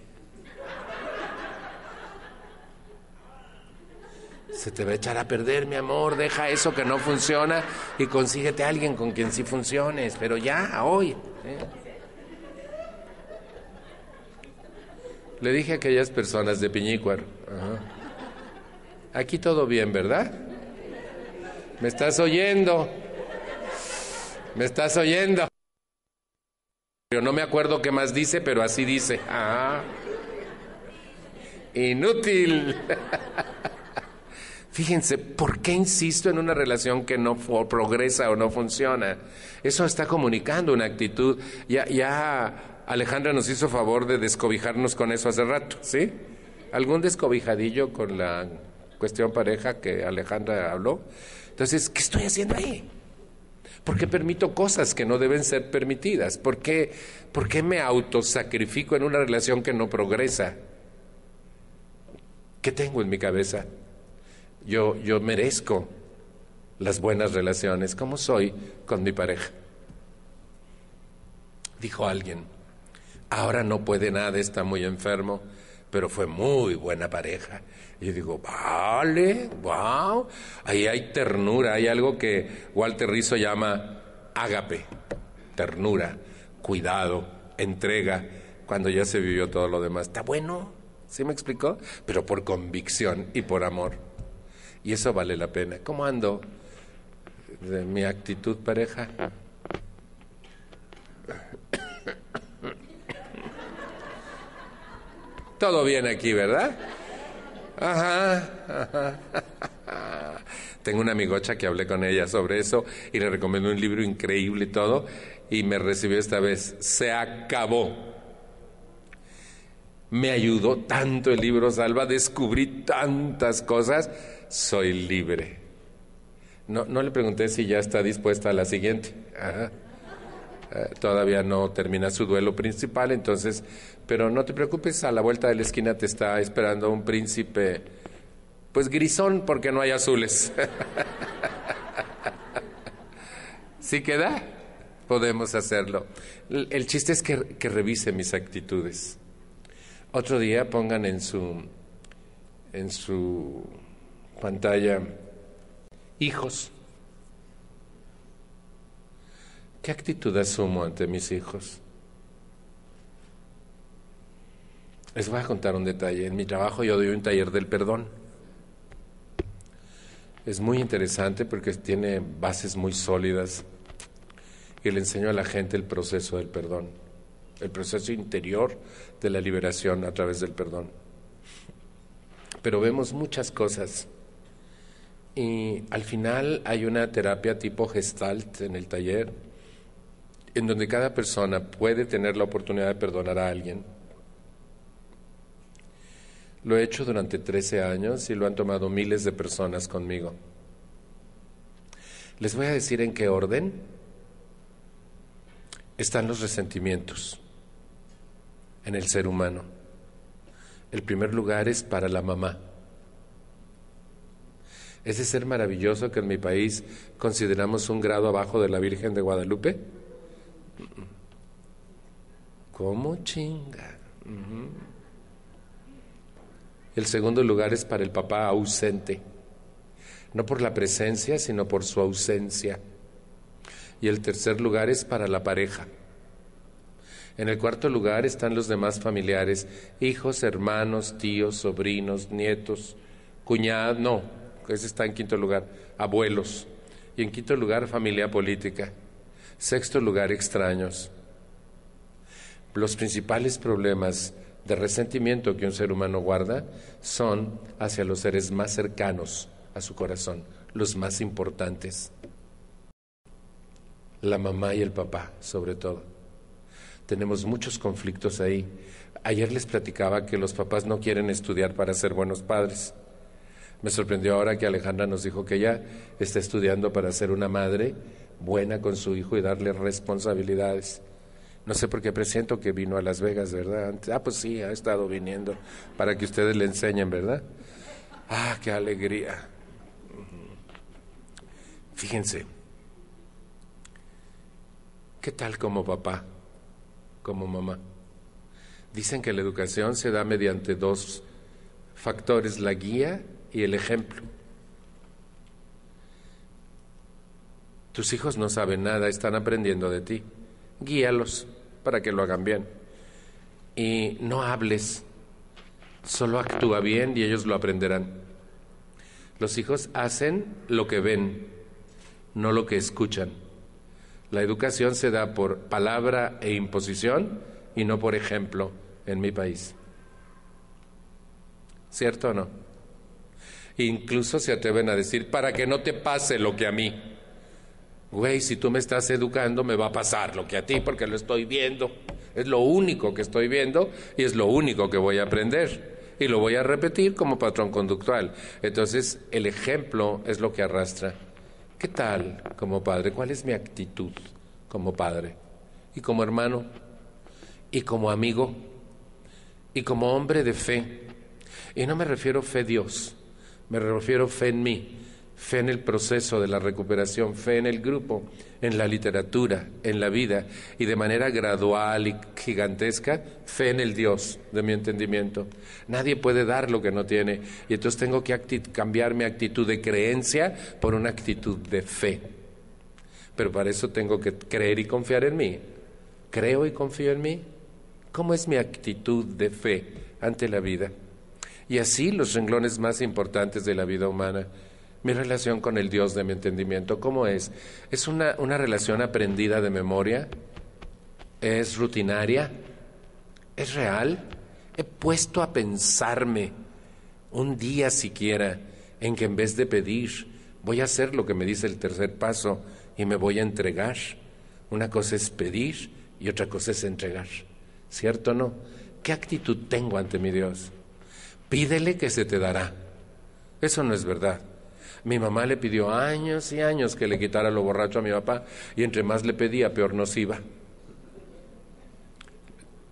Se te va a echar a perder, mi amor, deja eso que no funciona y consíguete a alguien con quien sí funciones, pero ya, hoy. ¿eh? Le dije a aquellas personas de Piñícuar, aquí todo bien, ¿verdad? ¿Me estás oyendo? ¿Me estás oyendo? No me acuerdo qué más dice, pero así dice. Ah, inútil. Fíjense, ¿por qué insisto en una relación que no progresa o no funciona? Eso está comunicando una actitud. Ya, ya Alejandra nos hizo favor de descobijarnos con eso hace rato, ¿sí? ¿Algún descobijadillo con la cuestión pareja que Alejandra habló? Entonces, ¿qué estoy haciendo ahí? ¿Por qué permito cosas que no deben ser permitidas? ¿Por qué, por qué me autosacrifico en una relación que no progresa? ¿Qué tengo en mi cabeza? Yo, yo merezco las buenas relaciones. ¿Cómo soy con mi pareja? Dijo alguien, ahora no puede nada, está muy enfermo, pero fue muy buena pareja. Y yo digo, vale, wow, ahí hay ternura, hay algo que Walter Rizzo llama ágape, ternura, cuidado, entrega, cuando ya se vivió todo lo demás. Está bueno, ¿sí me explicó? Pero por convicción y por amor. Y eso vale la pena. ¿Cómo ando de mi actitud pareja? Todo bien aquí, ¿verdad? Ajá, Tengo una amigocha que hablé con ella sobre eso y le recomendó un libro increíble y todo y me recibió esta vez. Se acabó. Me ayudó tanto el libro Salva, descubrí tantas cosas, soy libre. No, no le pregunté si ya está dispuesta a la siguiente. Ajá. Eh, todavía no termina su duelo principal, entonces, pero no te preocupes, a la vuelta de la esquina te está esperando un príncipe, pues grisón, porque no hay azules. ¿Sí queda? Podemos hacerlo. El chiste es que, que revise mis actitudes. Otro día pongan en su, en su pantalla hijos. ¿Qué actitud asumo ante mis hijos? Les voy a contar un detalle. En mi trabajo yo doy un taller del perdón. Es muy interesante porque tiene bases muy sólidas y le enseño a la gente el proceso del perdón, el proceso interior de la liberación a través del perdón. Pero vemos muchas cosas y al final hay una terapia tipo gestalt en el taller en donde cada persona puede tener la oportunidad de perdonar a alguien. Lo he hecho durante 13 años y lo han tomado miles de personas conmigo. Les voy a decir en qué orden están los resentimientos en el ser humano. El primer lugar es para la mamá. Ese ser maravilloso que en mi país consideramos un grado abajo de la Virgen de Guadalupe ¿Cómo chinga? El segundo lugar es para el papá ausente, no por la presencia, sino por su ausencia. Y el tercer lugar es para la pareja. En el cuarto lugar están los demás familiares, hijos, hermanos, tíos, sobrinos, nietos, cuñados, no, ese está en quinto lugar, abuelos. Y en quinto lugar, familia política. Sexto lugar, extraños. Los principales problemas de resentimiento que un ser humano guarda son hacia los seres más cercanos a su corazón, los más importantes. La mamá y el papá, sobre todo. Tenemos muchos conflictos ahí. Ayer les platicaba que los papás no quieren estudiar para ser buenos padres. Me sorprendió ahora que Alejandra nos dijo que ella está estudiando para ser una madre buena con su hijo y darle responsabilidades. No sé por qué presiento que vino a Las Vegas, ¿verdad? Ah, pues sí, ha estado viniendo para que ustedes le enseñen, ¿verdad? Ah, qué alegría. Fíjense, ¿qué tal como papá, como mamá? Dicen que la educación se da mediante dos factores, la guía y el ejemplo. Tus hijos no saben nada, están aprendiendo de ti. Guíalos para que lo hagan bien. Y no hables, solo actúa bien y ellos lo aprenderán. Los hijos hacen lo que ven, no lo que escuchan. La educación se da por palabra e imposición y no por ejemplo en mi país. ¿Cierto o no? Incluso se atreven a decir, para que no te pase lo que a mí güey, si tú me estás educando, me va a pasar lo que a ti, porque lo estoy viendo. Es lo único que estoy viendo y es lo único que voy a aprender. Y lo voy a repetir como patrón conductual. Entonces, el ejemplo es lo que arrastra. ¿Qué tal como padre? ¿Cuál es mi actitud como padre? Y como hermano, y como amigo, y como hombre de fe. Y no me refiero fe Dios, me refiero fe en mí, fe en el proceso de la recuperación, fe en el grupo, en la literatura, en la vida, y de manera gradual y gigantesca, fe en el Dios de mi entendimiento. Nadie puede dar lo que no tiene, y entonces tengo que cambiar mi actitud de creencia por una actitud de fe. Pero para eso tengo que creer y confiar en mí. ¿Creo y confío en mí? ¿Cómo es mi actitud de fe ante la vida? Y así los renglones más importantes de la vida humana mi relación con el Dios de mi entendimiento, ¿cómo es? ¿Es una, una relación aprendida de memoria? ¿Es rutinaria? ¿Es real? He puesto a pensarme un día siquiera en que en vez de pedir, voy a hacer lo que me dice el tercer paso y me voy a entregar. Una cosa es pedir y otra cosa es entregar. ¿Cierto o no? ¿Qué actitud tengo ante mi Dios? Pídele que se te dará. Eso no es verdad. Mi mamá le pidió años y años que le quitara lo borracho a mi papá y entre más le pedía, peor nos iba.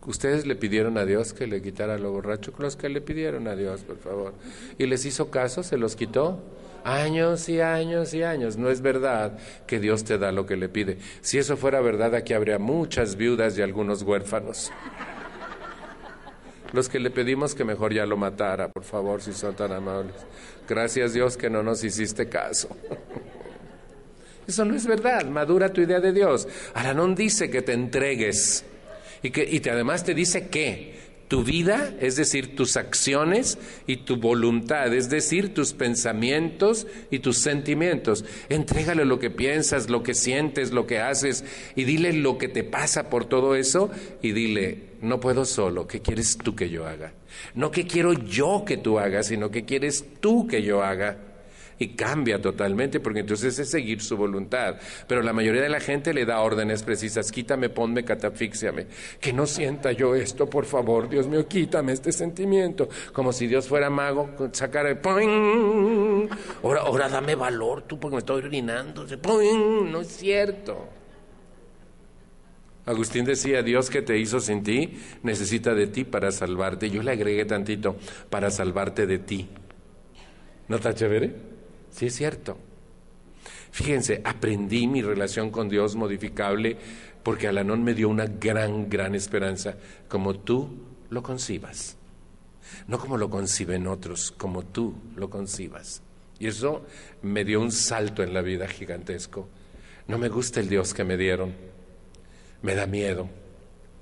Ustedes le pidieron a Dios que le quitara lo borracho, los que le pidieron a Dios, por favor. Y les hizo caso, se los quitó. Años y años y años. No es verdad que Dios te da lo que le pide. Si eso fuera verdad, aquí habría muchas viudas y algunos huérfanos. Los que le pedimos que mejor ya lo matara, por favor, si son tan amables. Gracias Dios que no nos hiciste caso. Eso no es verdad, madura tu idea de Dios. Aranón dice que te entregues y que y te, además te dice que tu vida, es decir, tus acciones y tu voluntad, es decir, tus pensamientos y tus sentimientos. Entrégale lo que piensas, lo que sientes, lo que haces y dile lo que te pasa por todo eso y dile, no puedo solo, ¿qué quieres tú que yo haga? No que quiero yo que tú hagas, sino que quieres tú que yo haga y cambia totalmente porque entonces es seguir su voluntad. Pero la mayoría de la gente le da órdenes precisas, quítame, ponme, catafíxiame. Que no sienta yo esto, por favor, Dios mío, quítame este sentimiento. Como si Dios fuera mago, sacar el Ahora, ahora dame valor tú porque me estoy orinando. No es cierto. Agustín decía, Dios que te hizo sin ti, necesita de ti para salvarte. Yo le agregué tantito, para salvarte de ti. ¿No está chévere? Sí es cierto. Fíjense, aprendí mi relación con Dios modificable porque Alanón me dio una gran, gran esperanza, como tú lo concibas. No como lo conciben otros, como tú lo concibas. Y eso me dio un salto en la vida gigantesco. No me gusta el Dios que me dieron. Me da miedo.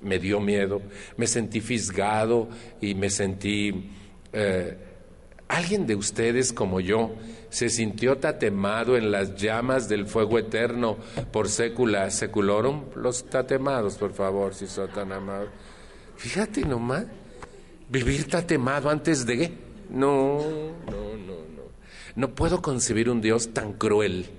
Me dio miedo. Me sentí fisgado y me sentí... Eh, Alguien de ustedes como yo se sintió tatemado en las llamas del fuego eterno por sécula seculorum. Los tatemados, por favor, si son tan amados. Fíjate nomás, vivir tatemado antes de... No, no, no, no. No puedo concebir un Dios tan cruel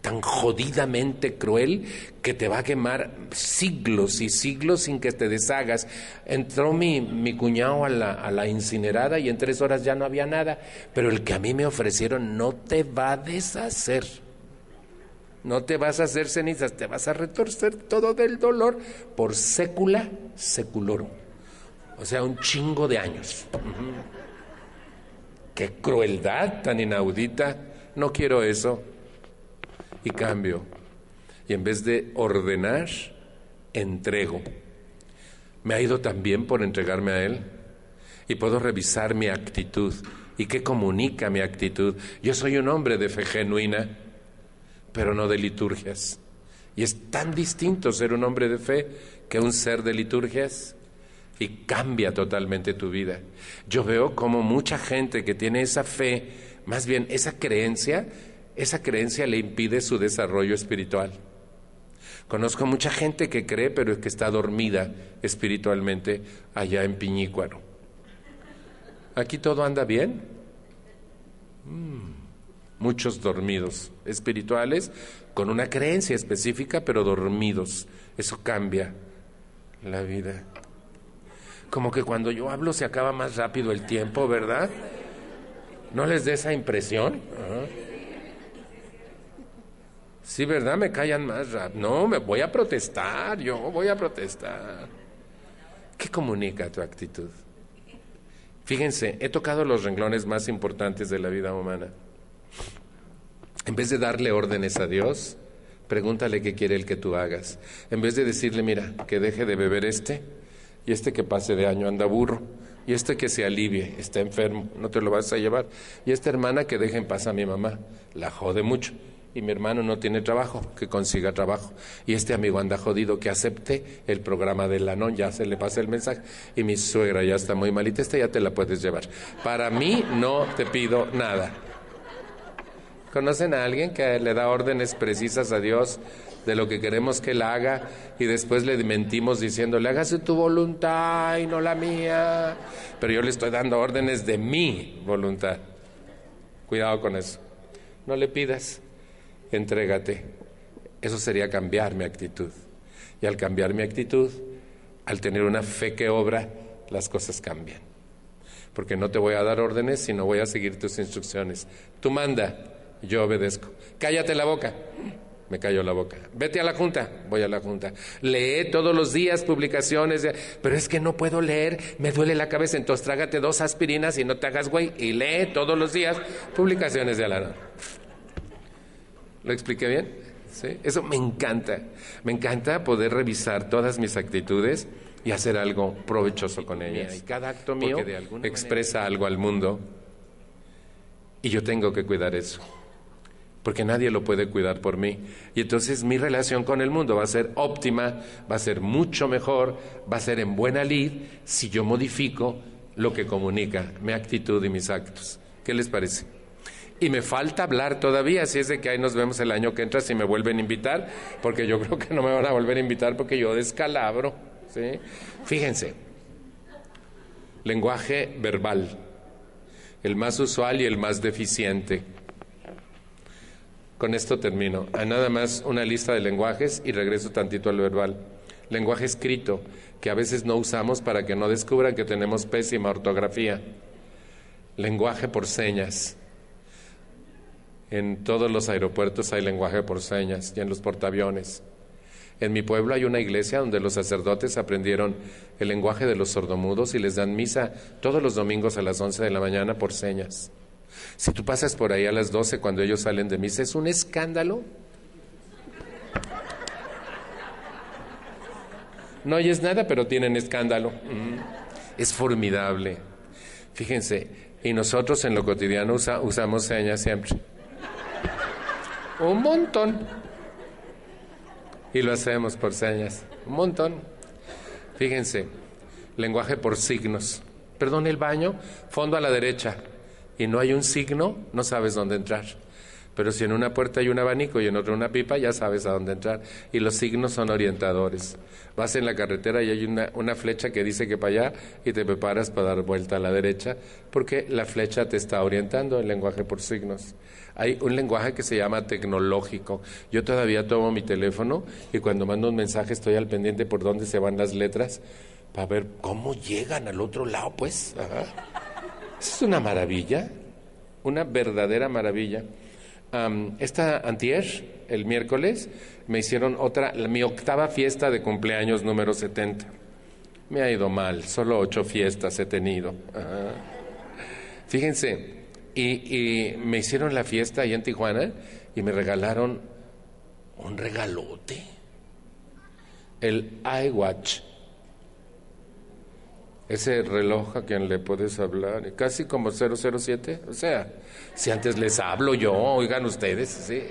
tan jodidamente cruel que te va a quemar siglos y siglos sin que te deshagas. Entró mi, mi cuñado a la, a la incinerada y en tres horas ya no había nada, pero el que a mí me ofrecieron no te va a deshacer. No te vas a hacer cenizas, te vas a retorcer todo del dolor por sécula seculorum. O sea, un chingo de años. Qué crueldad tan inaudita. No quiero eso y cambio. Y en vez de ordenar, entrego. Me ha ido también por entregarme a Él. Y puedo revisar mi actitud. ¿Y qué comunica mi actitud? Yo soy un hombre de fe genuina, pero no de liturgias. Y es tan distinto ser un hombre de fe que un ser de liturgias y cambia totalmente tu vida. Yo veo como mucha gente que tiene esa fe, más bien esa creencia, esa creencia le impide su desarrollo espiritual. Conozco mucha gente que cree, pero que está dormida espiritualmente allá en Piñícuaro. ¿Aquí todo anda bien? Mm, muchos dormidos espirituales con una creencia específica, pero dormidos. Eso cambia la vida. Como que cuando yo hablo se acaba más rápido el tiempo, ¿verdad? ¿No les da esa impresión? Sí, ¿verdad? Me callan más rápido. No, me voy a protestar, yo voy a protestar. ¿Qué comunica tu actitud? Fíjense, he tocado los renglones más importantes de la vida humana. En vez de darle órdenes a Dios, pregúntale qué quiere el que tú hagas. En vez de decirle, mira, que deje de beber este, y este que pase de año anda burro, y este que se alivie, está enfermo, no te lo vas a llevar. Y esta hermana que deje en paz a mi mamá, la jode mucho. Y mi hermano no tiene trabajo, que consiga trabajo. Y este amigo anda jodido, que acepte el programa de la non, ya se le pasa el mensaje. Y mi suegra ya está muy malita, esta ya te la puedes llevar. Para mí no te pido nada. ¿Conocen a alguien que le da órdenes precisas a Dios de lo que queremos que él haga y después le mentimos diciéndole, hágase tu voluntad y no la mía. Pero yo le estoy dando órdenes de mi voluntad. Cuidado con eso. No le pidas, entrégate. Eso sería cambiar mi actitud. Y al cambiar mi actitud, al tener una fe que obra, las cosas cambian. Porque no te voy a dar órdenes, sino voy a seguir tus instrucciones. Tú manda, yo obedezco. Cállate la boca me cayó la boca. Vete a la junta, voy a la junta. Lee todos los días publicaciones, pero es que no puedo leer, me duele la cabeza, entonces trágate dos aspirinas y no te hagas güey y lee todos los días publicaciones de Alana. ¿Lo expliqué bien? ¿Sí? Eso me encanta. Me encanta poder revisar todas mis actitudes y hacer algo provechoso con ellas. Y cada acto mío expresa algo al mundo y yo tengo que cuidar eso porque nadie lo puede cuidar por mí. Y entonces mi relación con el mundo va a ser óptima, va a ser mucho mejor, va a ser en buena lid si yo modifico lo que comunica, mi actitud y mis actos. ¿Qué les parece? Y me falta hablar todavía, si es de que ahí nos vemos el año que entra si me vuelven a invitar, porque yo creo que no me van a volver a invitar porque yo descalabro. ¿sí? Fíjense, lenguaje verbal, el más usual y el más deficiente. Con esto termino. A nada más una lista de lenguajes y regreso tantito al verbal. Lenguaje escrito, que a veces no usamos para que no descubran que tenemos pésima ortografía. Lenguaje por señas. En todos los aeropuertos hay lenguaje por señas y en los portaaviones. En mi pueblo hay una iglesia donde los sacerdotes aprendieron el lenguaje de los sordomudos y les dan misa todos los domingos a las 11 de la mañana por señas. Si tú pasas por ahí a las 12 cuando ellos salen de misa, es un escándalo. No oyes nada, pero tienen escándalo. Mm. Es formidable. Fíjense, y nosotros en lo cotidiano usamos señas siempre. Un montón. Y lo hacemos por señas. Un montón. Fíjense, lenguaje por signos. Perdón, el baño, fondo a la derecha y no hay un signo, no sabes dónde entrar. Pero si en una puerta hay un abanico y en otra una pipa, ya sabes a dónde entrar. Y los signos son orientadores. Vas en la carretera y hay una, una, flecha que dice que para allá y te preparas para dar vuelta a la derecha, porque la flecha te está orientando en lenguaje por signos. Hay un lenguaje que se llama tecnológico. Yo todavía tomo mi teléfono y cuando mando un mensaje estoy al pendiente por dónde se van las letras para ver cómo llegan al otro lado, pues. Es una maravilla, una verdadera maravilla. Esta antier, el miércoles, me hicieron otra, mi octava fiesta de cumpleaños número 70. Me ha ido mal, solo ocho fiestas he tenido. Fíjense, y, me hicieron la fiesta ahí en Tijuana y me regalaron un regalote, el iWatch ese reloj a quien le puedes hablar, casi como 007, o sea, si antes les hablo yo, oigan ustedes, sí.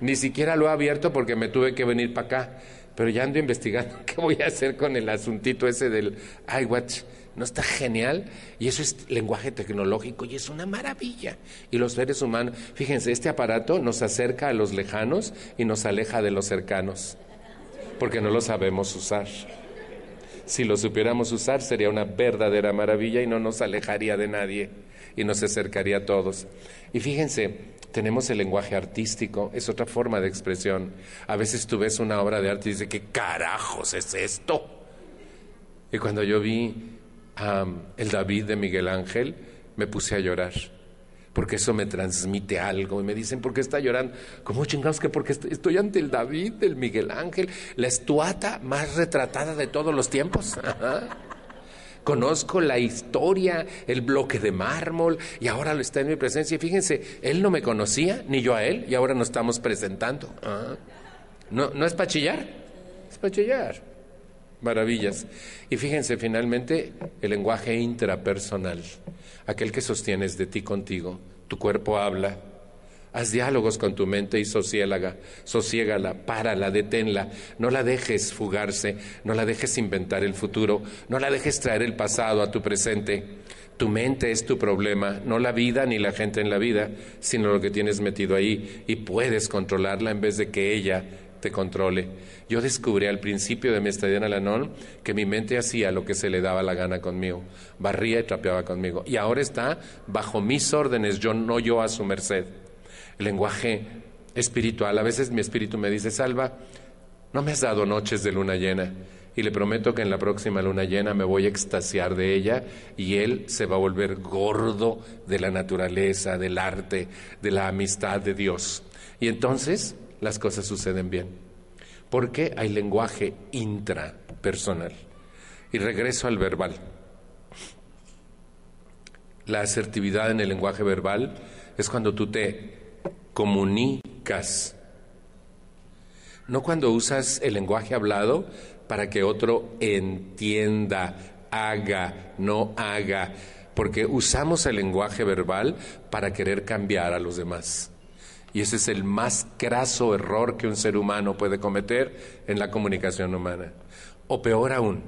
Ni siquiera lo he abierto porque me tuve que venir para acá, pero ya ando investigando qué voy a hacer con el asuntito ese del iWatch. ¿No está genial? Y eso es lenguaje tecnológico y es una maravilla. Y los seres humanos, fíjense, este aparato nos acerca a los lejanos y nos aleja de los cercanos, porque no lo sabemos usar. Si lo supiéramos usar sería una verdadera maravilla y no nos alejaría de nadie y nos acercaría a todos. Y fíjense, tenemos el lenguaje artístico, es otra forma de expresión. A veces tú ves una obra de arte y dices, ¿qué carajos es esto? Y cuando yo vi el David de Miguel Ángel, me puse a llorar porque eso me transmite algo. Y me dicen, ¿por qué está llorando? ¿Cómo chingados que porque estoy ante el David, el Miguel Ángel, la estuata más retratada de todos los tiempos? conozco la historia, el bloque de mármol, y ahora lo está en mi presencia. Y fíjense, él no me conocía, ni yo a él, y ahora nos estamos presentando. ¿No, ¿No es para chillar? Es para chillar. Maravillas. Y fíjense, finalmente, el lenguaje intrapersonal, aquel que sostienes de ti contigo. Tu cuerpo habla, Haz diálogos con tu mente y sosiégala, sosiégala, párala, deténla. No la dejes fugarse, no la dejes inventar el futuro, no la dejes traer el pasado a tu presente. Tu mente es tu problema, no la vida ni la gente en la vida, sino lo que tienes metido ahí y puedes controlarla en vez de que ella te controle. Yo descubrí al principio de mi estadía en Alanón que mi mente hacía lo que se le daba la gana conmigo, barría y trapeaba conmigo. Y ahora está bajo mis órdenes, yo no yo a su merced lenguaje espiritual. A veces mi espíritu me dice, Salva, no me has dado noches de luna llena y le prometo que en la próxima luna llena me voy a extasiar de ella y él se va a volver gordo de la naturaleza, del arte, de la amistad de Dios. Y entonces las cosas suceden bien. Porque hay lenguaje intrapersonal. Y regreso al verbal. La asertividad en el lenguaje verbal es cuando tú te comunicas. No cuando usas el lenguaje hablado para que otro entienda, haga, no haga, porque usamos el lenguaje verbal para querer cambiar a los demás. Y ese es el más craso error que un ser humano puede cometer en la comunicación humana. O peor aún,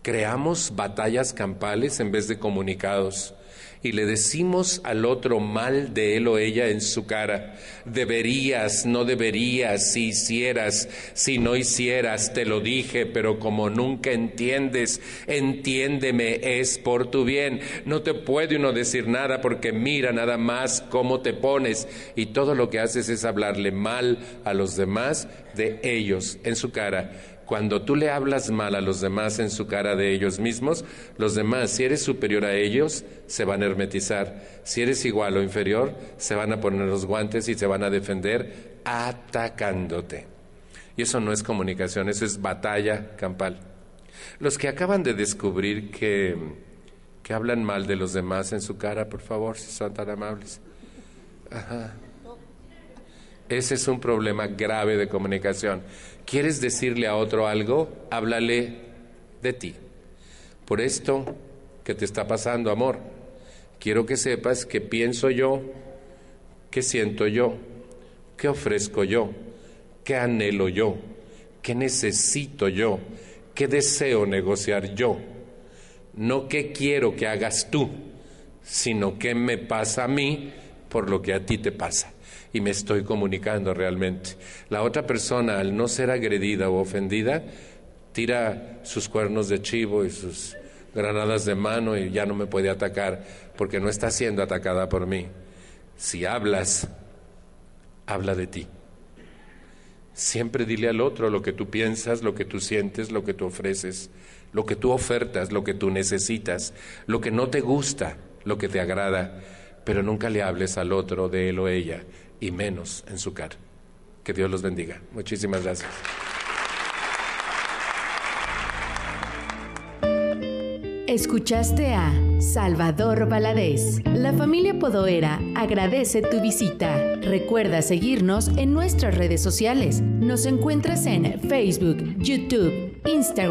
creamos batallas campales en vez de comunicados y le decimos al otro mal de él o ella en su cara, deberías, no deberías, si hicieras, si no hicieras, te lo dije, pero como nunca entiendes, entiéndeme, es por tu bien. No te puede uno decir nada porque mira nada más cómo te pones. Y todo lo que haces es hablarle mal a los demás de ellos en su cara cuando tú le hablas mal a los demás en su cara de ellos mismos, los demás, si eres superior a ellos, se van a hermetizar. Si eres igual o inferior, se van a poner los guantes y se van a defender atacándote. Y eso no es comunicación, eso es batalla campal. Los que acaban de descubrir que, que hablan mal de los demás en su cara, por favor, si son tan amables. Ajá. Ese es un problema grave de comunicación. ¿Quieres decirle a otro algo? Háblale de ti. Por esto que te está pasando, amor, quiero que sepas que pienso yo, que siento yo, que ofrezco yo, que anhelo yo, que necesito yo, que deseo negociar yo. No que quiero que hagas tú, sino que me pasa a mí por lo que a ti te pasa y me estoy comunicando realmente. La otra persona, al no ser agredida o ofendida, tira sus cuernos de chivo y sus granadas de mano y ya no me puede atacar porque no está siendo atacada por mí. Si hablas, habla de ti. Siempre dile al otro lo que tú piensas, lo que tú sientes, lo que tú ofreces, lo que tú ofertas, lo que tú necesitas, lo que no te gusta, lo que te agrada, pero nunca le hables al otro de él o ella y menos en su cara. Que Dios los bendiga. Muchísimas gracias. Escuchaste a Salvador Valadez. La familia Podoera agradece tu visita. Recuerda seguirnos en nuestras redes sociales. Nos encuentras en Facebook, YouTube, Instagram.